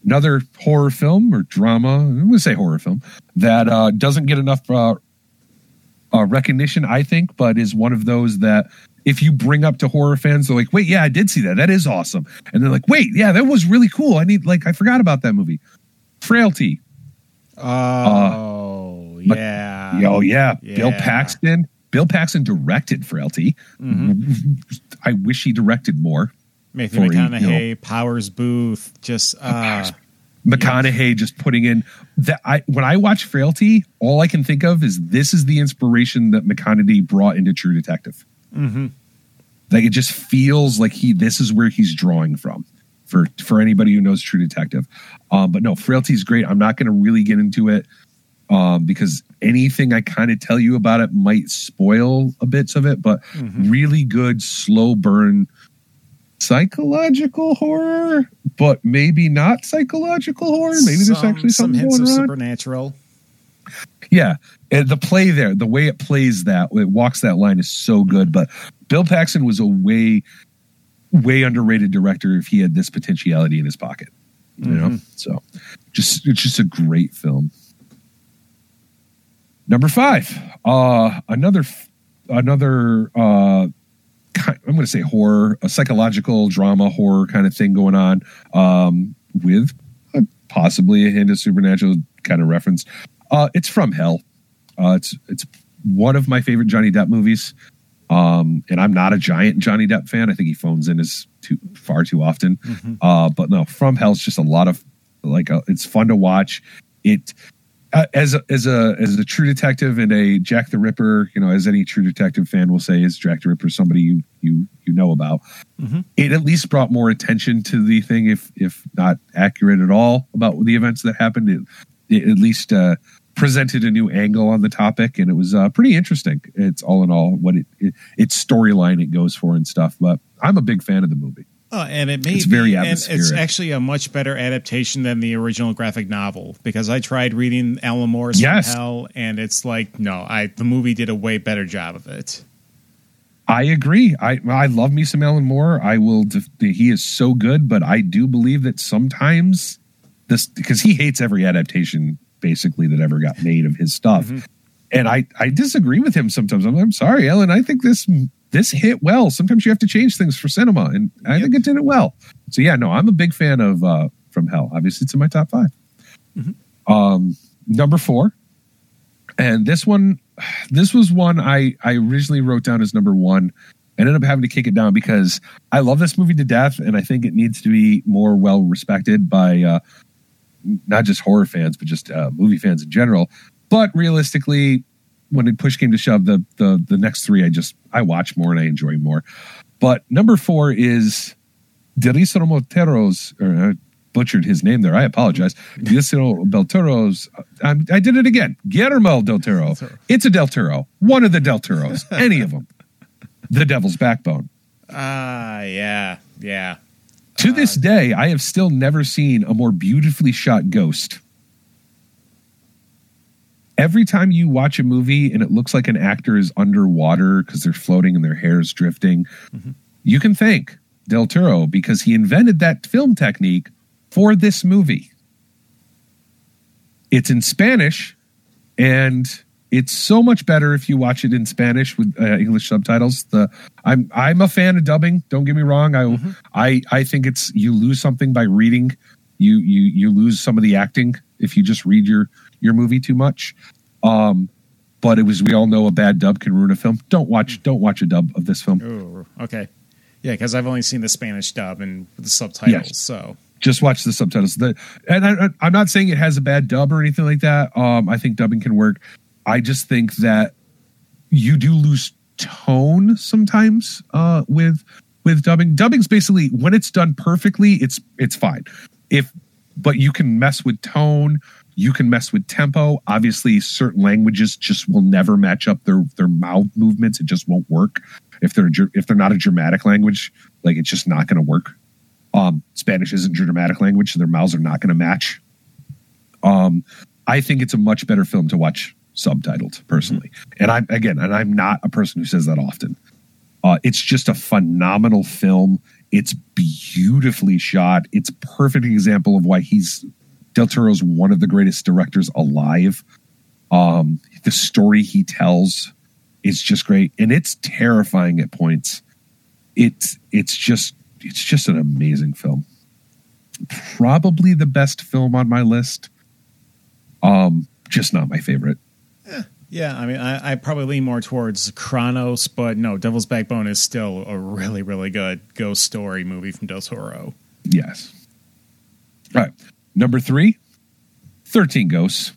another horror film or drama. I'm going to say horror film that uh, doesn't get enough uh, uh, recognition, I think, but is one of those that if you bring up to horror fans, they're like, "Wait, yeah, I did see that. That is awesome," and they're like, "Wait, yeah, that was really cool. I need like I forgot about that movie, Frailty."
Oh,
but-
yeah.
Oh yeah. Bill Paxton. Bill Paxton directed Frailty. I wish he directed more.
Matthew
For, you know,
McConaughey, Powers Boothe, just uh,
McConaughey just putting in that. I when I watch Frailty, all I can think of is this is the inspiration that McConaughey brought into True Detective.
mhm.
Like it just feels like he this is where he's drawing from for for anybody who knows True Detective. Um, but no, Frailty is great. I'm not going to really get into it um, because anything I kind of tell you about it might spoil a bits of it. But really good slow burn psychological horror, but maybe not psychological horror. Maybe there's
some-
actually
some
something
hints
going
of
on.
supernatural.
Yeah, and the play there, the way it plays that, it walks that line is so good. But Bill Paxton was a way, way underrated director if he had this potentiality in his pocket. You know,
Mhm.
so just it's just a great film. Number five, uh, another another uh, I'm going to say horror, a psychological drama horror kind of thing going on um, with uh, possibly a hint of supernatural kind of reference. Uh, it's from hell. Uh, it's it's one of my favorite Johnny Depp movies. Um, and I'm not a giant Johnny Depp fan. I think he phones in as too far too often. Uh, but no, From Hell Hell's just a lot of like uh it's fun to watch. It uh, as a, as a as a true detective and a Jack the Ripper, you know, as any true detective fan will say, is Jack the Ripper somebody you you you know about? It at least brought more attention to the thing, if if not accurate at all about the events that happened. It, it at least uh, presented a new angle on the topic, and it was uh, pretty interesting. It's all in all what it, it its storyline it goes for and stuff. But I'm a big fan of the movie.
Oh, and it may
It's
be-
very
and It's actually a much better adaptation than the original graphic novel because I tried reading Alan Moore's
Yes.
Hell, and it's like no, I the movie did a way better job of it.
I agree. I I love me some Alan Moore. I will. Def- he is so good, but I do believe that sometimes this because he hates every adaptation basically that ever got made of his stuff, mm-hmm. And I I disagree with him sometimes. I'm, I'm sorry, Alan. I think this this hit well. Sometimes you have to change things for cinema, and I think it did it well. So yeah, no, I'm a big fan of uh, From Hell. Obviously, it's in my top 5 Um, number four, and this one, this was one I I originally wrote down as number one. I ended up having to kick it down because I love this movie to death, and I think it needs to be more well respected by uh, not just horror fans, but just uh, movie fans in general. But realistically, when push came to shove, the the the next three I just I watch more and I enjoy more. But number four is Delisero Montero's, or I butchered his name there. I apologize. Delisero Del Toro's. I'm, I did it again. Guillermo Del Toro. It's a Del Toro. One of the Del Toros. Any of them. The Devil's Backbone.
Ah, yeah, yeah.
To this day, I have still never seen a more beautifully shot ghost. Every time you watch a movie and it looks like an actor is underwater because they're floating and their hair is drifting, you can thank Del Toro because he invented that film technique for this movie. It's in Spanish and it's so much better if you watch it in Spanish with uh, English subtitles. The I'm I'm a fan of dubbing. Don't get me wrong. I I I think it's you lose something by reading. You you you lose some of the acting if you just read your your movie too much. Um, but it was we all know a bad dub can ruin a film. Don't watch don't watch a dub of this film.
Ooh, okay. Yeah, because I've only seen the Spanish dub and the subtitles.
Yes.
So
just watch the subtitles. The, and I, I'm not saying it has a bad dub or anything like that. Um, I think dubbing can work. I just think that you do lose tone sometimes uh, with with dubbing. Dubbing's basically when it's done perfectly, it's it's fine. If but you can mess with tone, you can mess with tempo. Obviously, certain languages just will never match up their their mouth movements. It just won't work if they're if they're not a dramatic language. Like it's just not going to work. Um, Spanish isn't a dramatic language, so their mouths are not going to match. Um, I think it's a much better film to watch subtitled personally. And I'm again, and I'm not a person who says that often. Uh, it's just a phenomenal film. It's beautifully shot. It's a perfect example of why he's Del Toro's one of the greatest directors alive. Um, the story he tells is just great, and it's terrifying at points. It's it's just it's just an amazing film. Probably the best film on my list. Um, just not my favorite.
Yeah, I mean, I, I probably lean more towards Cronos, but no, Devil's Backbone is still a really, really good ghost story movie from Del Toro.
Yes. All right. Number three, 13 Ghosts.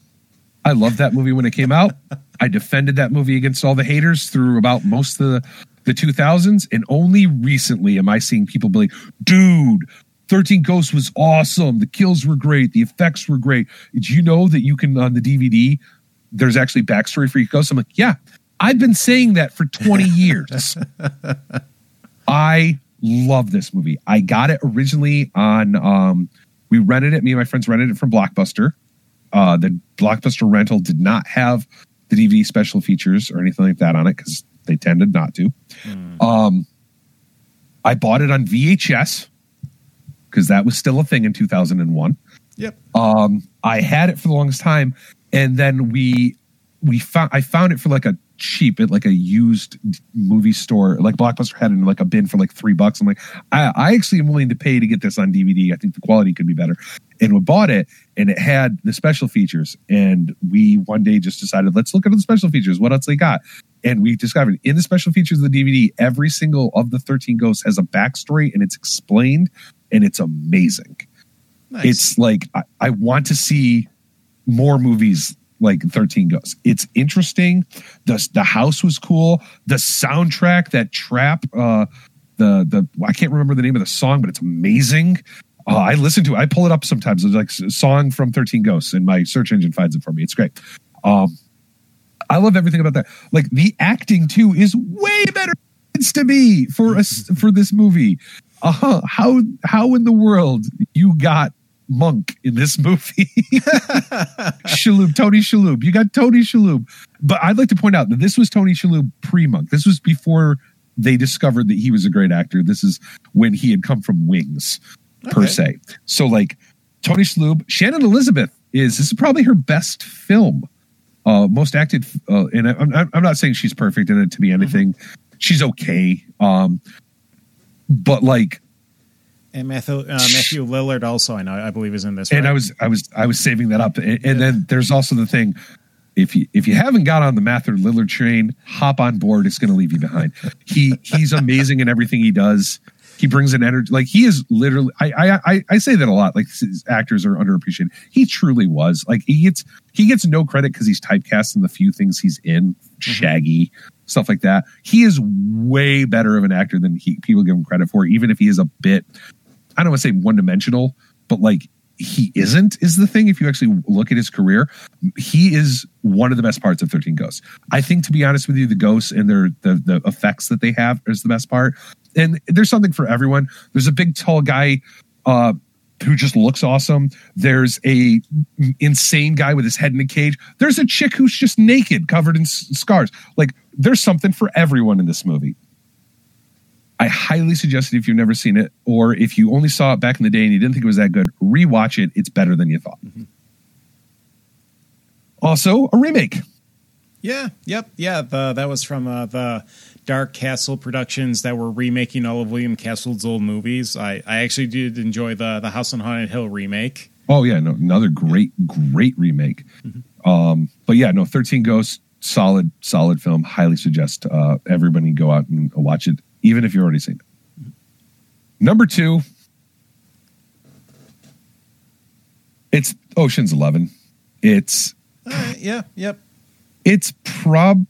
I loved that movie when it came out. I defended that movie against all the haters through about most of the, the 2000s. And only recently am I seeing people be like, dude, 13 Ghosts was awesome. The kills were great. The effects were great. Did you know that you can, on the DVD, there's actually backstory for each ghost? I'm like, yeah, I've been saying that for 20 years. I love this movie. I got it originally on, um, we rented it. Me and my friends rented it from Blockbuster. Uh, the Blockbuster rental did not have the DVD special features or anything like that on it because they tended not to. Um, I bought it on VHS because that was still a thing in 2001.
Yep.
Um, I had it for the longest time, and then we we found I found it for like a cheap at like a used movie store. Like Blockbuster had it in like a bin for like three bucks. I'm like, I, I actually am willing to pay to get this on DVD. I think the quality could be better. And we bought it, and it had the special features. And we one day just decided, let's look at the special features. What else they got? And we discovered in the special features of the DVD, every single of the 13 ghosts has a backstory and it's explained, and it's amazing.
Nice.
It's like I, I want to see more movies like 13 Ghosts. It's interesting. The the house was cool. The soundtrack, that trap, uh the the I can't remember the name of the song, but it's amazing. Uh, I listen to it. I pull it up sometimes. It's like a song from 13 Ghosts, and my search engine finds it for me. It's great. Um, I love everything about that. Like the acting too is way better it's to me for us for this movie. Uh, how how in the world you got Monk in this movie? Shalhoub, Tony Shalhoub. You got Tony Shalhoub. But I'd like to point out that this was Tony Shalhoub pre Monk. This was before they discovered that he was a great actor. This is when he had come from Wings, per
Okay.
se. So like Tony Shalhoub, Shannon Elizabeth is this is probably her best film, uh, most acted. Uh, and I, I'm I'm not saying she's perfect in it to be anything. She's okay. Um, but like
And Matthew, uh, Matthew Lillard also, I know, I believe, is in this.
and
right?
I was I was I was saving that up. And, and then there's also the thing. If you if you haven't got on the Matthew Lillard train, hop on board. It's going to leave you behind. He he's amazing in everything he does. He brings an energy like he is literally. I I I, I say that a lot. Like actors are underappreciated. He truly was. Like he gets he gets no credit because he's typecast in the few things he's in. Shaggy stuff like that. He is way better of an actor than he, people give him credit for. Even if he is a bit I don't want to say one dimensional, but like he isn't is the thing. If you actually look at his career, he is one of the best parts of 13 Ghosts. I think, to be honest with you, the ghosts and their the, the effects that they have is the best part. And there's something for everyone. There's a big, tall guy uh, who just looks awesome. There's a insane guy with his head in a cage. There's a chick who's just naked, covered in scars. Like there's something for everyone in this movie. I highly suggest it if you've never seen it, or if you only saw it back in the day and you didn't think it was that good, rewatch it. It's better than you thought. Also, a remake.
Yeah, yep, yeah. The, that was from uh, the Dark Castle Productions that were remaking all of William Castle's old movies. I, I actually did enjoy the the House on Haunted Hill remake.
Oh yeah, no, another great, great remake. Um, but yeah, no, Thirteen Ghosts, solid, solid film. Highly suggest uh, everybody go out and watch it, even if you've already seen it. Number two, it's Ocean's Eleven. It's
yeah, yep.
it's prob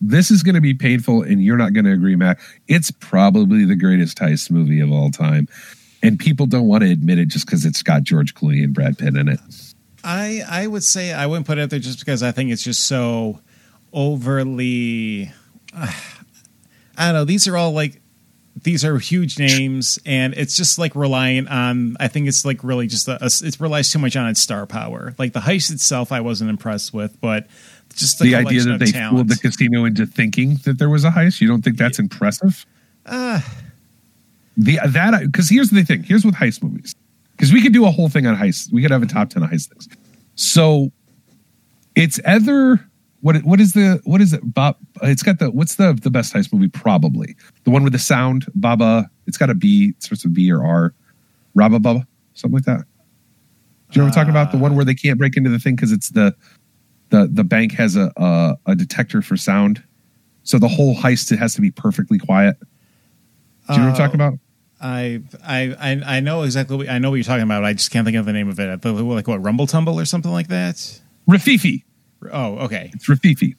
this is going to be painful, and you're not going to agree, Matt. It's probably the greatest heist movie of all time, and people don't want to admit it just because it's got George Clooney and Brad Pitt in it.
I I would say I wouldn't put it out there just because I think it's just so overly. Uh, I don't know. These are all like these are huge names, and it's just like relying on. I think it's like really just a, a, it relies too much on its star power. Like the heist itself, I wasn't impressed with, but just the,
the idea that they talent. fooled the casino into thinking that there was a heist. You don't think that's impressive?
Uh,
the that because here's the thing. Here's with heist movies because we could do a whole thing on heists. We could have a top ten of heist things. So it's either what what is the what is it bob it's got the what's the the best heist movie probably the one with the sound baba it's got a b it starts with b or r rabba baba something like that do you know what i'm talking about the one where they can't break into the thing because it's the the the bank has a, a, a detector for sound so the whole heist it has to be perfectly quiet do you know what i'm uh, talking about
I I I know exactly. What, I know what you're talking about. I just can't think of the name of it. Like what Rumble Tumble or something like that.
Rififi.
Oh, okay.
It's. Rififi.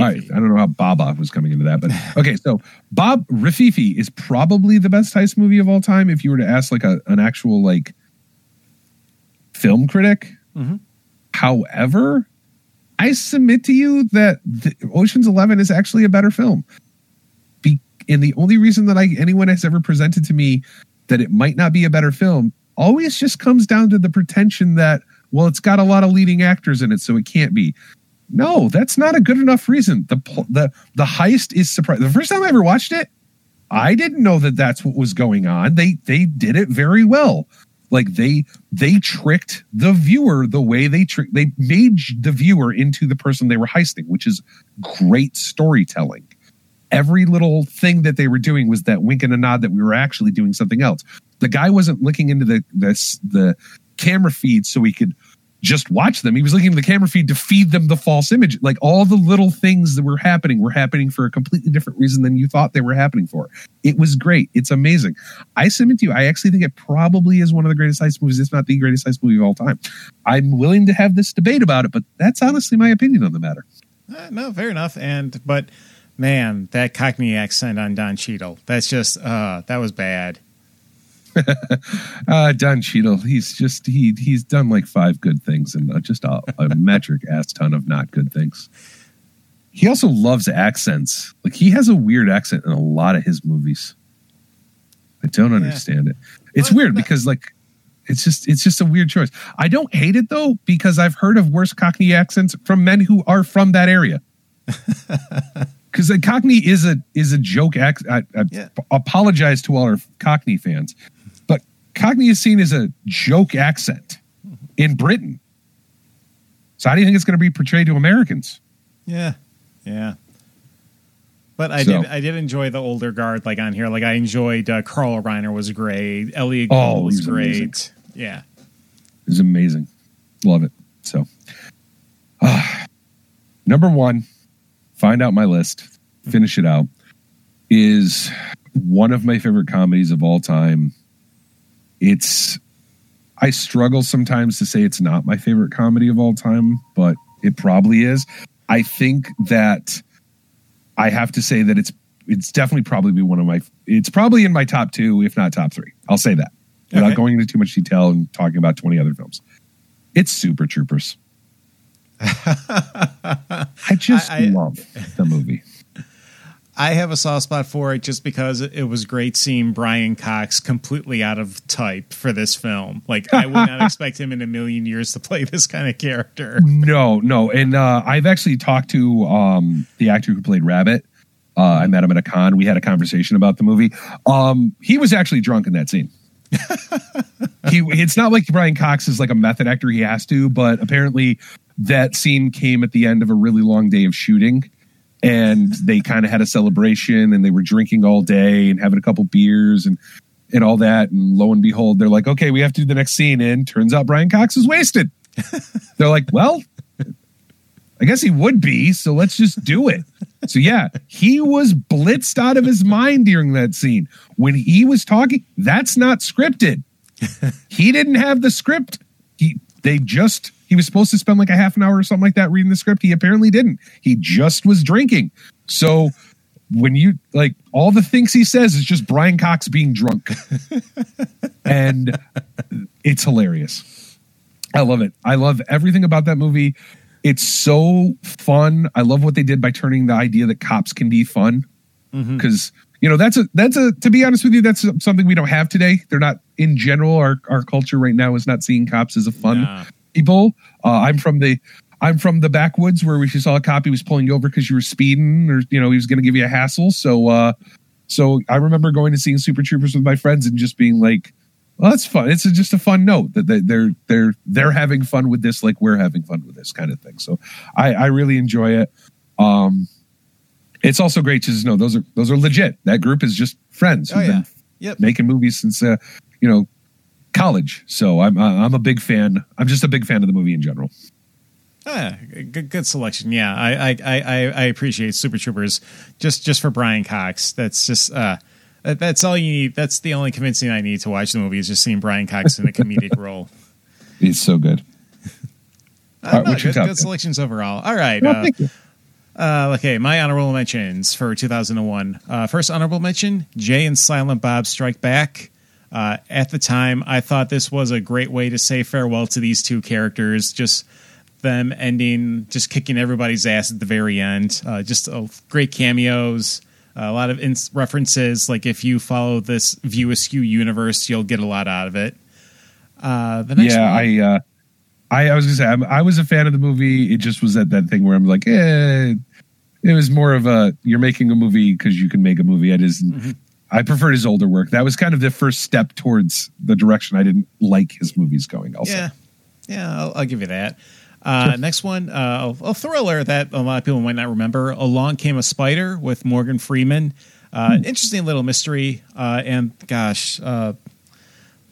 All right. I don't know how Baba was coming into that, but okay. So Bob Rififi is probably the best heist movie of all time. If you were to ask like a, an actual like film critic.
Mm-hmm.
However, I submit to you that Ocean's Eleven is actually a better film. Be- and the only reason that I anyone has ever presented to me that it might not be a better film always just comes down to the pretension that well, it's got a lot of leading actors in it, so it can't be. No, that's not a good enough reason. The the the heist is surprising. The first time I ever watched it, I didn't know that that's what was going on. They they did it very well. Like they they tricked the viewer the way they trick they made the viewer into the person they were heisting, which is great storytelling. Every little thing that they were doing was that wink and a nod that we were actually doing something else. The guy wasn't looking into the this the camera feed so he could just watch them. He was looking at the camera feed to feed them the false image. Like all the little things that were happening were happening for a completely different reason than you thought they were happening for. It was great. It's amazing. I submit to you, I actually think it probably is one of the greatest heist movies, if not the greatest heist movie of all time. I'm willing to have this debate about it, but that's honestly my opinion on the matter.
Uh, no, fair enough. And but man, that Cockney accent on Don Cheadle, that's just uh that was bad.
uh, Don Cheadle, he's just he he's done like five good things and uh, just a, a metric ass ton of not good things. He also loves accents. Like he has a weird accent in a lot of his movies. I don't understand it. It's well, weird because like it's just it's just a weird choice. I don't hate it though because I've heard of worse Cockney accents from men who are from that area. Because Cockney is a is a joke. Ac- I, I yeah. apologize to all our Cockney fans. Cockney is seen as a joke accent in Britain. So how do you think it's going to be portrayed to Americans?
Yeah, yeah. But I so. did I did enjoy the older guard like on here. Like I enjoyed uh, Carl Reiner was great. Elliott Gould oh, was great. Amazing. Yeah,
it's amazing. Love it. So, uh, number one, find out my list. Finish it out. Is one of my favorite comedies of all time it's I struggle sometimes to say it's not my favorite comedy of all time, but it probably is. I think that I have to say that it's it's definitely probably be one of my it's probably in my top two, if not top three. I'll say that without okay. going into too much detail and talking about 20 other films. It's Super Troopers. I just I, I, love the movie.
I have a soft spot for it just because it was great seeing Brian Cox completely out of type for this film. Like I would not expect him in a million years to play this kind of character.
No, no, and uh, I've actually talked to um, the actor who played Rabbit. Uh, I met him at a con. We had a conversation about the movie. Um, he was actually drunk in that scene. he, it's not like Brian Cox is like a method actor. He has to, but apparently that scene came at the end of a really long day of shooting and they kind of had a celebration and they were drinking all day and having a couple beers and and all that and lo and behold they're like okay we have to do the next scene and turns out brian cox is wasted. They're like well i guess he would be so let's just do it. So yeah he was blitzed out of his mind during that scene. When he was talking that's not scripted. He didn't have the script. He they just he was supposed to spend like a half an hour or something like that reading the script. He apparently didn't. He just was drinking. So when you like all the things he says is just Brian Cox being drunk, and it's hilarious. I love it. I love everything about that movie. It's so fun. I love what they did by turning the idea that cops can be fun mm-hmm. because you know that's a that's a to be honest with you that's something we don't have today. They're not in general. Our our culture right now is not seeing cops as a fun
Nah.
People. Uh, I'm from the I'm from the backwoods where if you saw a cop, he was pulling you over because you were speeding, or you know he was going to give you a hassle. So uh, so I remember going to seeing Super Troopers with my friends and just being like, "Well, that's fun. It's just a fun note that they- they're they're they're having fun with this, like we're having fun with this kind of thing." So I I really enjoy it. Um, it's also great to just know those are those are legit. That group is just friends
Oh,
who've
yeah.
been
Yep.
making movies since uh, you know college. So I'm I'm a big fan. I'm just a big fan of the movie in general.
Ah, good, good selection. Yeah, I, I, I, I appreciate Super Troopers just just for Brian Cox. That's just uh, that's all you need. That's the only convincing I need to watch the movie is just seeing Brian Cox in a comedic role.
He's so good.
Uh,
All right,
no,
what's your
good,
top
good selections overall. All right.
Well,
uh,
thank you.
uh, okay, my honorable mentions for 2001. Uh, first honorable mention: Jay and Silent Bob Strike Back. Uh, at the time, I thought this was a great way to say farewell to these two characters. Just them ending, just kicking everybody's ass at the very end. Uh, just uh, great cameos. a lot of references. Like if you follow this View Askew universe, you'll get a lot out of it. Uh, the next
yeah,
one,
I, uh, I, I was gonna say I'm, I was a fan of the movie. It just was at that thing where I'm like, eh. It was more of a you're making a movie because you can make a movie. It is.
Mm-hmm.
I preferred his older work. That was kind of the first step towards the direction I didn't like his movies going. Also,
Yeah, yeah, I'll, I'll give you that. Uh, Next one, uh, a thriller that a lot of people might not remember. Along Came a Spider with Morgan Freeman. Uh, Interesting little mystery. Uh, and gosh, uh,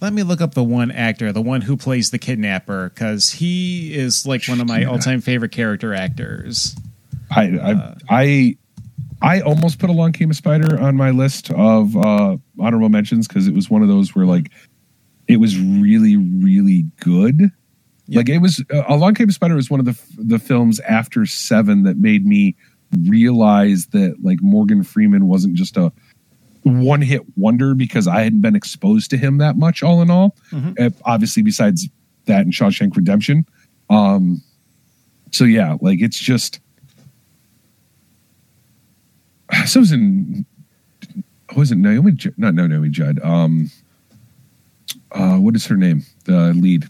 let me look up the one actor, the one who plays the kidnapper, because he is like one of my all-time favorite character actors.
I I I, I almost put Along Came a Spider on my list of uh, honorable mentions because it was one of those where like it was really really good. Like it was uh, Along Came a Spider was one of the f- the films after Seven that made me realize that like Morgan Freeman wasn't just a one hit wonder because I hadn't been exposed to him that much. All in all, Uh, obviously besides that and Shawshank Redemption. Um, so yeah, like it's just so was in was it Naomi not Naomi Judd um uh what is her name? The lead.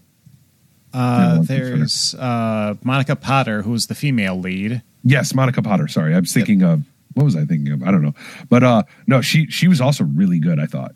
Uh,
Yeah,
there's uh, Monica Potter, who's the female lead.
yes Monica Potter sorry. I was thinking of what was I thinking of? I don't know. But uh no she she was also really good I thought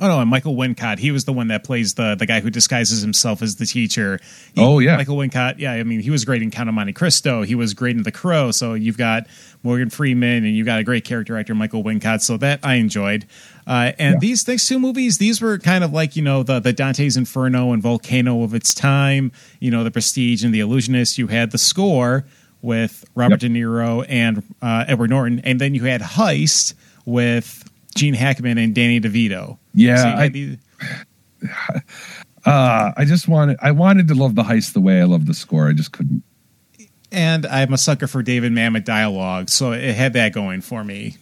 Oh no, and Michael Wincott. He was the one that plays the the guy who disguises himself as the teacher. He-
Oh, yeah.
Michael Wincott. Yeah, I mean he was great in Count of Monte Cristo. He was great in The Crow. So you've got Morgan Freeman and you've got a great character actor Michael Wincott. So that I enjoyed. Uh, and
Yeah.
these next two movies, these were kind of like you know the the Dante's Inferno and Volcano of its time. You know the Prestige and the Illusionist. You had the score with Robert De Niro and uh, Edward Norton, and then you had Heist with Gene Hackman and Danny DeVito.
Yeah,
So
I- uh I just wanted I wanted to love the heist the way I love the score. I just couldn't.
And I'm a sucker for David Mamet dialogue, so it had that going for me.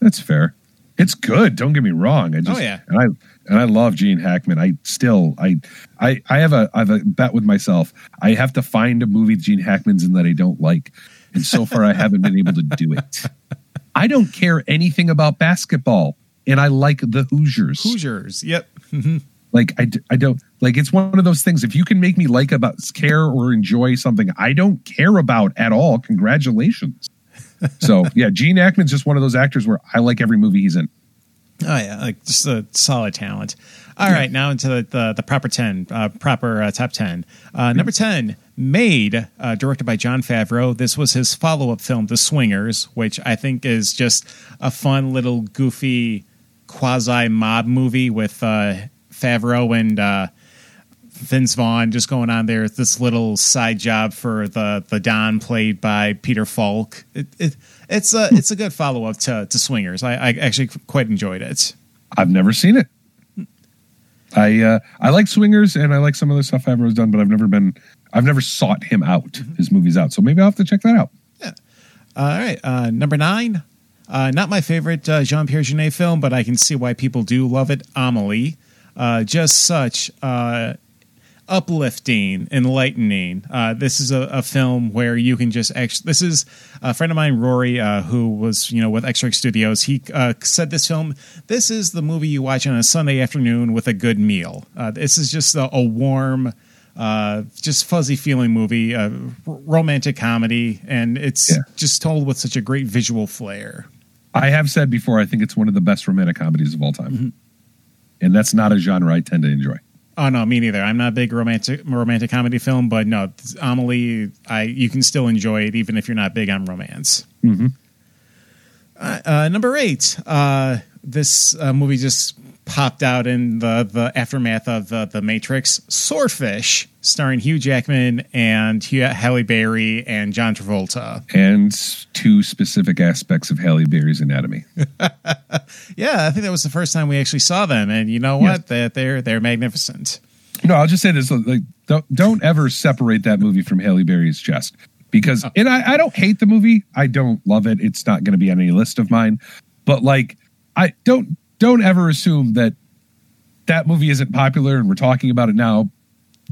that's fair. It's good don't get me wrong. I just
Oh, yeah.
and I and I love Gene Hackman. I still I I I have a I have a bet with myself. I have to find a movie Gene Hackman's in that I don't like and so far I haven't been able to do it I don't care anything about basketball and I like the Hoosiers
Hoosiers, yep. Mm-hmm.
like I, I don't like it's one of those things if you can make me like about care or enjoy something i don't care about at all congratulations so yeah gene Hackman's just one of those actors where i like every movie he's in
Oh yeah, like just a solid talent. All right, now into the the, the proper ten, uh, proper uh, top ten. Uh, number ten, Made, uh, directed by Jon Favreau. This was his follow up film, The Swingers, which I think is just a fun little goofy quasi mob movie with uh, Favreau and uh, Vince Vaughn just going on there. This little side job for the the Don played by Peter Falk. It, it, it's a it's a good follow up to, to Swingers. I, I actually quite enjoyed it.
i've never seen it i uh i like swingers and i like some other stuff favreau's done but i've never been i've never sought him out his movies out so maybe i'll have to check that out Yeah.
All right, uh, number nine. Uh, not my favorite uh, Jean Pierre Jeunet film, but I can see why people do love it. Amelie, uh, just such uh, uplifting, enlightening. Uh, this is a, a film where you can just actually. This is a friend of mine, Rory, uh, who was you know with X-Ray Studios. He uh, said this film. This is the movie you watch on a Sunday afternoon with a good meal. Uh, this is just a, a warm. Uh, just fuzzy feeling movie, uh, r- romantic comedy, and it's
Yeah.
just told with such a great visual flair.
I have said before, I think it's one of the best romantic comedies of all time.
Mm-hmm.
And that's not a genre I tend to enjoy.
Oh no, me neither. I'm not a big romantic romantic comedy film, but no, Amelie, I you can still enjoy it even if you're not big on romance.
Mm-hmm.
Uh, uh, number eight, uh, this uh, movie just popped out in the the aftermath of the, the Matrix. Swordfish, starring Hugh Jackman and Hugh, Halle Berry and John Travolta.
And two specific aspects of Halle Berry's anatomy.
Yeah, I think that was the first time we actually saw them, and you know what? They they're they're magnificent.
No, I'll just say this: like, don't, don't ever separate that movie from Halle Berry's chest because, oh. and I, I don't hate the movie. I don't love it. It's not going to be on any list of mine. But like, I don't don't ever assume that that movie isn't popular and we're talking about it now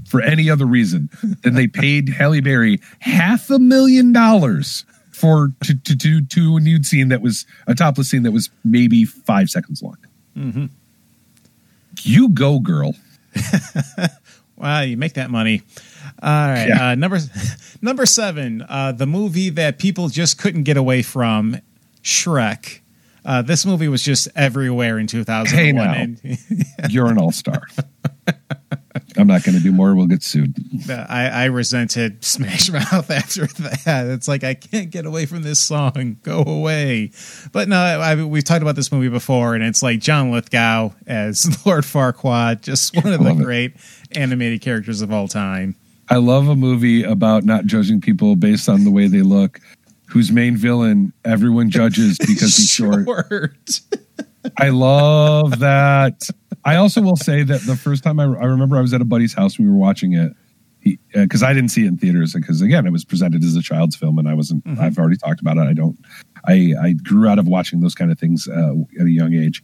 for any other reason than they paid Halle Berry half a million dollars for to to to, to a nude scene that was a topless scene that was maybe five seconds long.
Mm-hmm.
You go, girl.
Wow, you make that money. All right,
Yeah.
uh, number number seven, uh, the movie that people just couldn't get away from, Shrek. Uh, this movie was just everywhere in 2001.
Hey, now. You're an all star. I'm not going to do more. We'll get sued.
I, I resented Smash Mouth after that. It's like I can't get away from this song. Go away. But no, I, we've talked about this movie before, and it's like John Lithgow as Lord Farquaad, just one of the
Love it.
great animated characters of all time.
I love a movie about not judging people based on the way they look, whose main villain everyone judges because he's short.
Short.
I love that. I also will say that the first time I, I remember I was at a buddy's house we were watching it, because I didn't see it in theaters because again it was presented as a child's film and I wasn't. I've already talked about it. I don't. I I grew out of watching those kind of things uh, at a young age.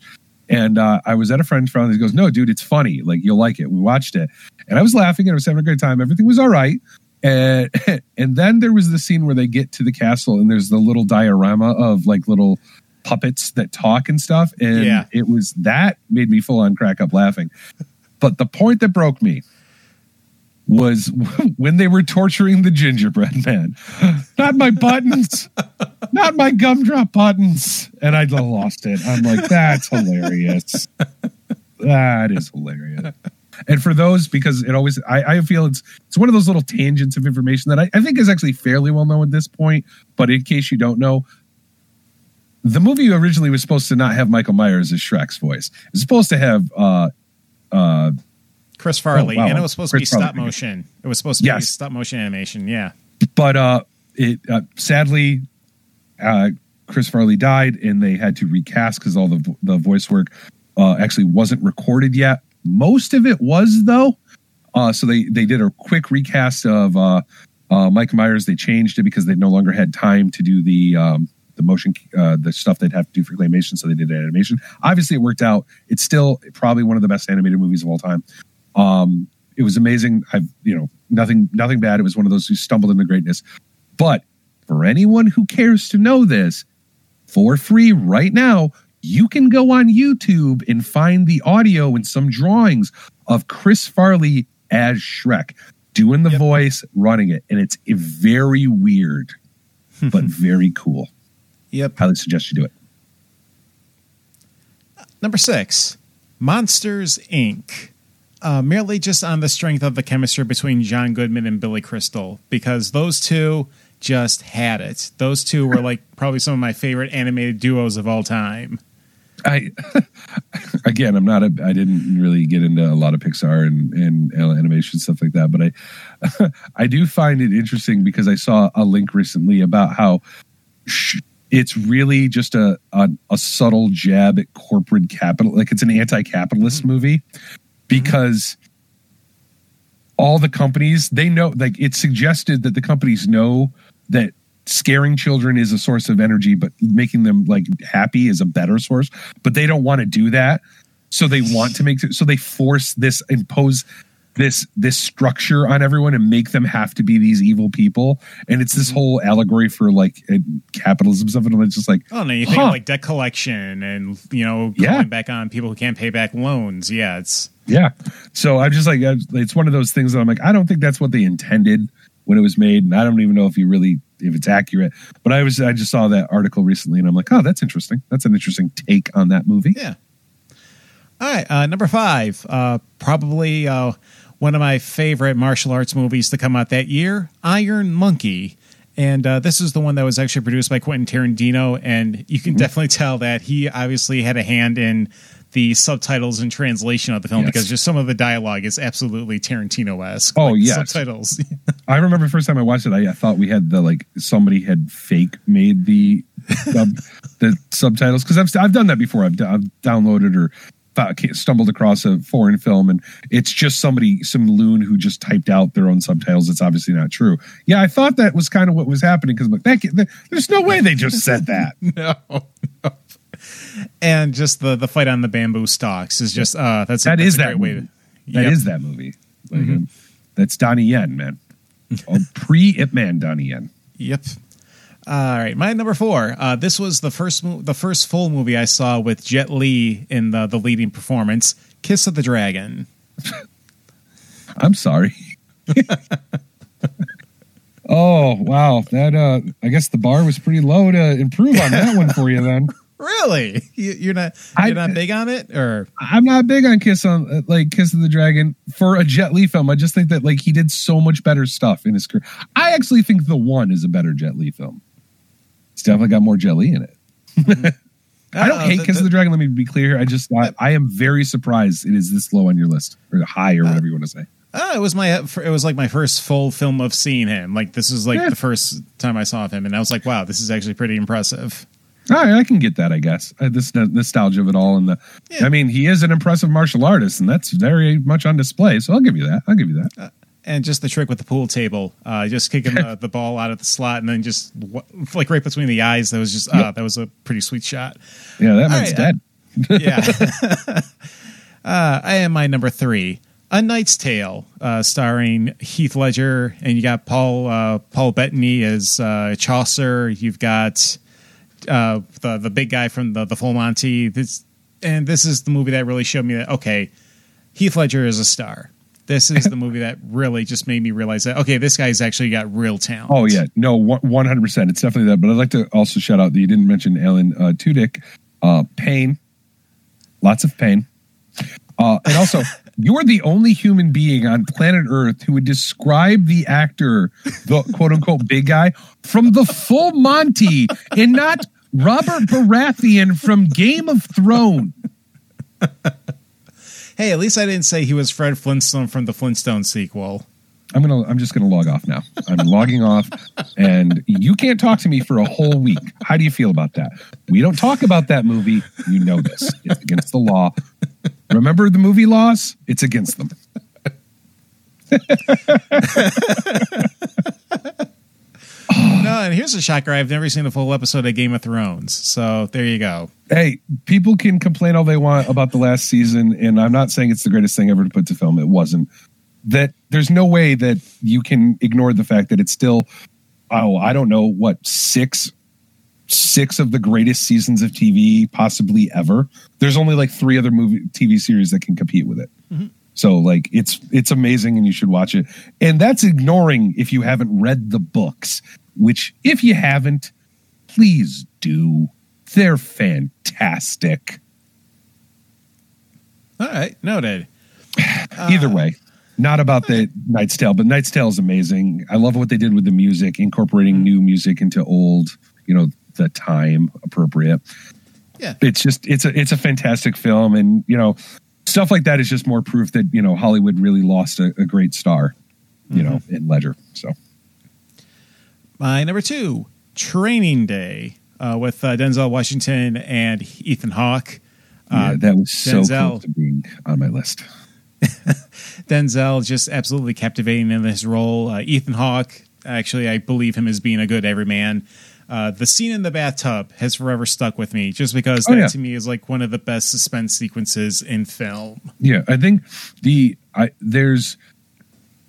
And uh, I was at a friend's house. He goes, "No, dude, it's funny. Like you'll like it." We watched it, and I was laughing and I was having a great time. Everything was all right. And and then there was the scene where they get to the castle and there's the little diorama of like little puppets that talk and stuff. And
Yeah.
it was that made me full on crack up laughing. But the point that broke me was when they were torturing the gingerbread man. Not my buttons, not my gumdrop buttons. And I lost it. I'm like, that's hilarious. That is hilarious. And for those, because it always, I, I feel it's it's one of those little tangents of information that I, I think is actually fairly well known at this point. But in case you don't know, the movie originally was supposed to not have Michael Myers as Shrek's voice. It was supposed to have uh uh
Chris Farley,
Oh, wow.
and it was supposed to be
Farley.
stop motion. It was supposed to be stop motion animation. Yeah.
but uh it uh, sadly uh Chris Farley died and they had to recast because all the the voice work uh actually wasn't recorded yet. Most of it was though. Uh so they they did a quick recast of uh uh Mike Myers. They changed it because they no longer had time to do the um the motion uh the stuff they'd have to do for claymation so they did animation. Obviously it worked out. It's still probably one of the best animated movies of all time. Um it was amazing. I've you know nothing nothing bad. It was one of those who stumbled into greatness. But for anyone who cares to know this, for free right now, you can go on YouTube and find the audio and some drawings of Chris Farley as Shrek doing the voice, running it, and it's very weird, but very cool.
Yep.
Highly suggest you do it.
Number six, Monsters Inc. Uh, merely just on the strength of the chemistry between John Goodman and Billy Crystal, because those two just had it. Those two were like probably some of my favorite animated duos of all time.
I again, I'm not a. I didn't really get into a lot of Pixar and and animation stuff like that, but I I do find it interesting because I saw a link recently about how it's really just a, a a subtle jab at corporate capital, like it's an anti-capitalist mm-hmm. movie mm-hmm. because all the companies they know like it's suggested that the companies know that scaring children is a source of energy, but making them like happy is a better source. But they don't want to do that, so they want to make so they force this impose this this structure on everyone and make them have to be these evil people. And it's this whole allegory for like uh, capitalism stuff. And it's just like,
Oh no, you think
huh.
of like debt collection and you know
Yeah.
going back on people who can't pay back loans. Yeah, it's
Yeah. So I'm just like, it's one of those things that I'm like, I don't think that's what they intended when it was made. And I don't even know if you really, if it's accurate. But I was, I just saw that article recently and I'm like, oh, that's interesting. That's an interesting take on that movie.
Yeah. All right, uh, number five, uh, probably uh, one of my favorite martial arts movies to come out that year, Iron Monkey. And uh, this is the one that was actually produced by Quentin Tarantino, and you can definitely tell that he obviously had a hand in the subtitles and translation of the film
Yes.
because just some of the dialogue is absolutely Tarantino esque.
Oh,
like,
yes.
subtitles.
I remember the first time I watched it, I, I thought we had the like somebody had fake made the the subtitles because I've I've done that before. I've, I've downloaded or stumbled across a foreign film and it's just somebody some loon who just typed out their own subtitles. It's obviously not true. Yeah, I thought that was kind of what was happening because I'm like, that, that, there's no way they just said that.
no, no. And just the the fight on the bamboo stalks is just uh that's
That
that's
is
a
that
great way.
movie.
To,
That
Yep.
is that movie. Like,
Mhm.
um, that's Donnie Yen, man. oh, Pre Ip Man Donnie Yen.
Yep. All right, my number four. Uh, this was the first mo- the first full movie I saw with Jet Li in the the leading performance, Kiss of the Dragon.
I'm sorry. oh wow, that uh, I guess the bar was pretty low to improve on that one for you. Then
Really, you, you're not you're not big on it, or
I'm not big on Kiss on uh, like Kiss of the Dragon for a Jet Li film. I just think that like he did so much better stuff in his career. I actually think the one is a better Jet Li film. It's definitely got more Jet Li in it. I don't
Uh,
hate
the-
Kiss of the Dragon. Let me be clear. I just I, I am very surprised it is this low on your list or high or whatever you want to say.
uh, it was my it was like my first full film of seeing him. Like this is like
Yeah.
the first time I saw him, and I was like, wow, this is actually pretty impressive.
All right, I can get that. I guess uh, this no- nostalgia of it all, and the. I mean, he is an impressive martial artist, and that's very much on display. So I'll give you that. I'll give you that.
And just the trick with the pool table, uh, just kicking the, the ball out of the slot and then just like right between the eyes. That was just uh,
Yep.
that was a pretty sweet shot.
Yeah, that man's
right,
dead.
yeah. uh, I am my number three, A Knight's Tale, uh, starring Heath Ledger, and you got Paul uh, Paul Bettany as uh, Chaucer. You've got uh, the the big guy from the the Full Monty. This and this is the movie that really showed me that okay, Heath Ledger is a star. This is the movie that really just made me realize that okay, this guy's actually got real talent.
Oh yeah, no, one hundred percent. It's definitely that. But I'd like to also shout out that you didn't mention Alan uh, Tudyk. Uh, pain, lots of pain, uh, and also you're the only human being on planet Earth who would describe the actor, the quote unquote big guy from the Full Monty, and not Robert Baratheon from Game of Thrones.
Hey, at least I didn't say he was Fred Flintstone from the Flintstone sequel.
I'm gonna. I'm just gonna log off now. I'm logging off, and you can't talk to me for a whole week. How do you feel about that? We don't talk about that movie. You know this. It's against the law. Remember the movie laws? It's against them.
No, and here's a shocker. I've never seen a full episode of Game of Thrones. So there you go.
Hey, people can complain all they want about the last season, and I'm not saying it's the greatest thing ever to put to film. It wasn't. That there's no way that you can ignore the fact that it's still, oh, I don't know what six, six of the greatest seasons of TV possibly ever. There's only like three other movie TV series that can compete with it. Mm-hmm. So like it's it's amazing and you should watch it. And that's ignoring if you haven't read the books, which if you haven't, please do. They're fantastic.
All right, noted.
Either way, not about the Knight's Tale, but Knight's Tale is amazing. I love what they did with the music, incorporating mm-hmm. new music into old, you know, the time appropriate.
Yeah.
It's just it's a it's a fantastic film and you know, stuff like that is just more proof that, you know, Hollywood really lost a, a great star, you mm-hmm. know, in Ledger. So
My number two, Training Day, uh, with uh, Denzel Washington and Ethan Hawke.
yeah,
Uh,
that was so
Denzel.
close to being on my list.
Denzel just absolutely captivating in his role. Uh, Ethan Hawke, Actually, I believe him as being a good everyman. Uh, the scene in the bathtub has forever stuck with me, just because
Oh,
that
yeah.
to me is like one of the best suspense sequences in film.
Yeah, I think the I there's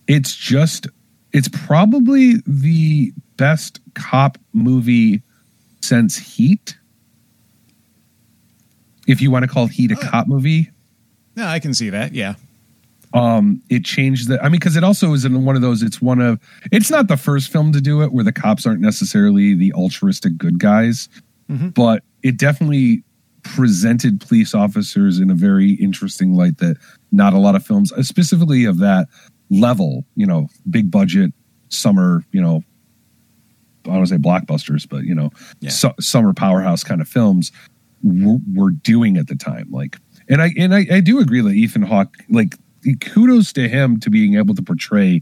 it's just it's probably the best cop movie since Heat. If you want to call Heat a cop movie,
No, I can see that. Yeah.
um it changed the i mean because it also is in one of those it's one of it's not the first film to do it where the cops aren't necessarily the altruistic good guys
Mhm.
but it definitely presented police officers in a very interesting light that not a lot of films specifically of that level you know big budget summer you know i don't want to say blockbusters but you know
Yeah.
su- summer powerhouse kind of films were, were doing at the time like and i and I, I do agree that ethan hawke like kudos to him to being able to portray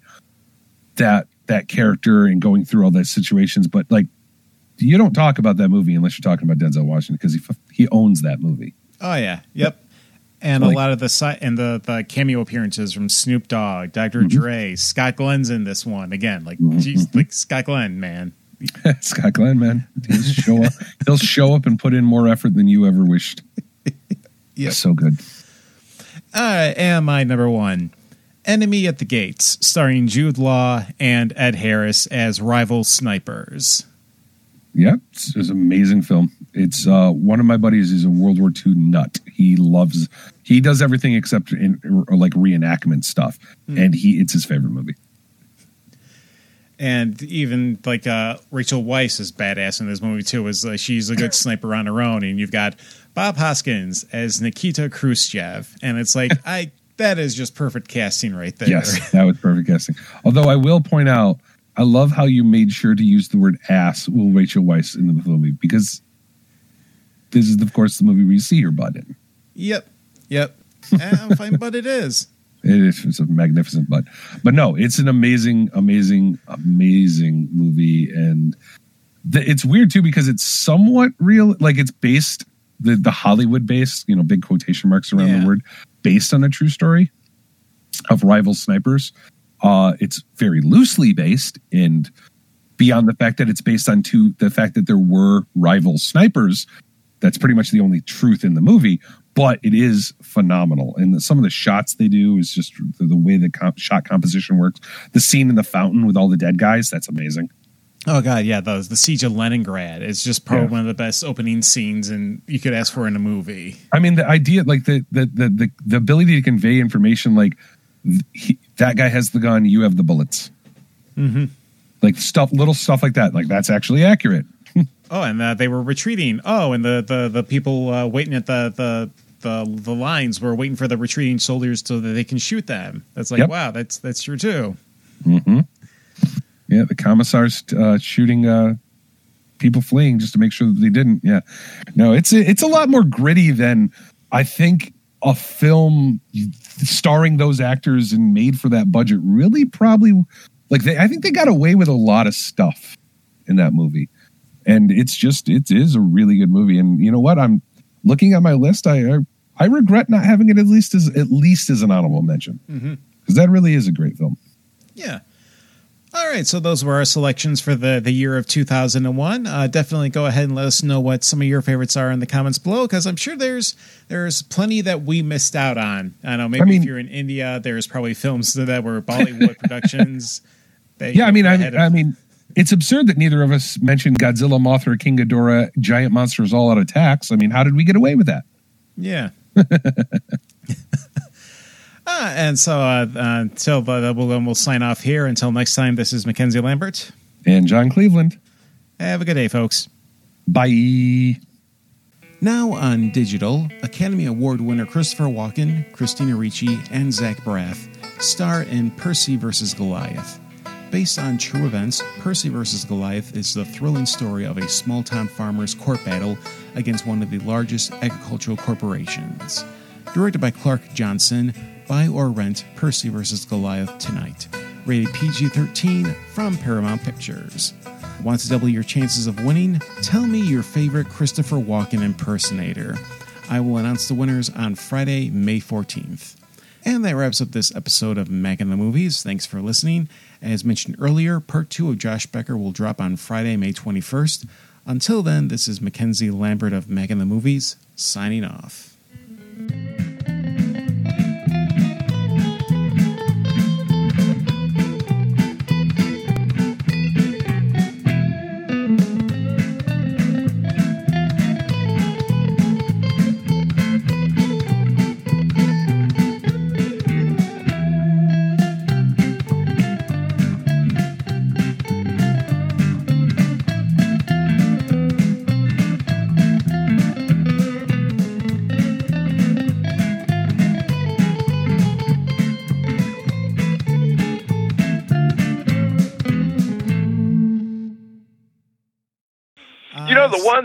that that character and going through all those situations but like you don't talk about that movie unless you're talking about denzel washington because he he owns that movie
Oh yeah. Yep. And
Like-
a lot of the si- and the the cameo appearances from Snoop Dogg, doctor
Mm-hmm.
Dre, Scott Glenn's in this one again. Like, geez, like Scott Glenn, man.
scott glenn man he'll show up he'll show up and put in more effort than you ever wished
yeah,
so good
right, and my number one, Enemy at the Gates, starring Jude Law and Ed Harris as rival snipers.
Yeah, it's, it's an amazing film. It's uh, one of my buddies is a World War II nut. He loves he does everything except in or like reenactment stuff, and he it's his favorite movie.
And even like uh, Rachel Weisz is badass in this movie too. Is uh, she's a good sniper on her own, and you've got Bob Hoskins as Nikita Khrushchev, and it's like I that is just perfect casting right there.
Yes, that was perfect casting. Although I will point out, I love how you made sure to use the word "ass" with Rachel Weisz in the movie because this is, of course, the movie where you see her butt in.
Yep. Yep. I'm fine, but it is.
It's a magnificent butt, but no, it's an amazing, amazing, amazing movie, and the, it's weird too because it's somewhat real. Like it's based the the Hollywood based, you know, big quotation marks around
Yeah.
the word, based on a true story of rival snipers. Uh, it's very loosely based, and beyond the fact that it's based on two, the fact that there were rival snipers, that's pretty much the only truth in the movie. But it is phenomenal, and the, some of the shots they do is just the, the way the comp, shot composition works. The scene in the fountain with all the dead guys, that's amazing.
Oh god, yeah, those the siege of Leningrad is just probably
Yeah.
one of the best opening scenes and you could ask for in a movie.
I mean, the idea, like the the the the, the ability to convey information, like he, that guy has the gun, you have the bullets,
Mm-hmm.
like stuff, little stuff like that. Like that's actually accurate.
Oh, and uh, they were retreating. Oh, and the the the people uh, waiting at the the. The, the lines were waiting for the retreating soldiers so that they can shoot them. That's like
Yep.
wow, that's that's true too.
hmm Yeah, the commissars uh, shooting uh, people fleeing just to make sure that they didn't. Yeah, no, it's it's a lot more gritty than I think a film starring those actors and made for that budget really probably like they. I think they got away with a lot of stuff in that movie, and it's just it is a really good movie. And you know what? I'm looking at my list. I I, I regret not having it at least as at least as an honorable mention
Mm-hmm.
because that really is a great film.
Yeah. All right, so those were our selections for the, the year of 2001. Uh, definitely go ahead and let us know what some of your favorites are in the comments below, because I'm sure there's there's plenty that we missed out on. I don't know maybe
I mean-
if you're in India, there's probably films that were Bollywood productions.
Yeah, I mean, I,
of-
I mean, it's absurd that neither of us mentioned Godzilla, Mothra, King Ghidorah, giant monsters all out attacks. I mean, how did we get away with that?
Yeah. Uh, and so uh, uh, until uh, we'll, we'll sign off here. Until next time, this is Mackenzie Lambert.
And John Cleveland.
Have a good day, folks.
Bye.
Now on digital, Academy Award winner Christopher Walken, Christina Ricci, and Zach Braff star in Percy vs. Goliath. Based on true events, Percy vs. Goliath is the thrilling story of a small town farmer's court battle against one of the largest agricultural corporations. Directed by Clark Johnson, buy or rent Percy vs. Goliath tonight. Rated PG 13 from Paramount Pictures. Want to double your chances of winning? Tell me your favorite Christopher Walken impersonator. I will announce the winners on Friday, May 14th.
And that wraps up this episode of Mac in the Movies. Thanks for listening. As mentioned earlier, part two of Josh Becker will drop on Friday, May 21st. Until then, this is Mackenzie Lambert of Mac in the Movies signing off.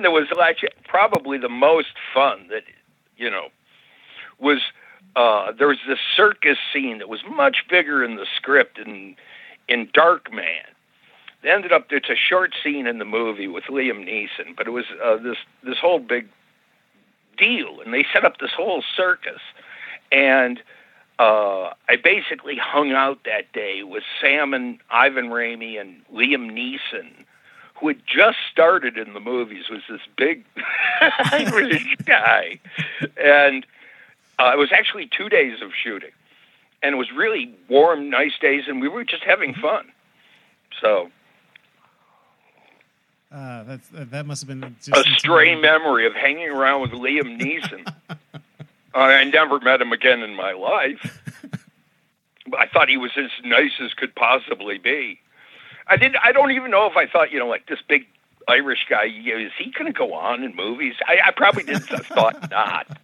One that was actually probably the most fun that, you know, was uh, there was this circus scene that was much bigger in the script in in Darkman. It ended up it's a short scene in the movie with Liam Neeson, but it was uh, this this whole big deal, and they set up this whole circus, and uh, I basically hung out that day with Sam and Ivan Raimi and Liam Neeson, who had just started in the movies, was this big Irish guy, and uh, it was actually two days of shooting, and it was really warm, nice days, and we were just having fun. So
Uh, that's, uh, that must have been just
a stray memory of hanging around with Liam Neeson. uh, I never met him again in my life. I thought he was as nice as could possibly be. I didn't. I don't even know if I thought, you know, like this big Irish guy. Is he going to go on in movies? I, I probably didn't thought not.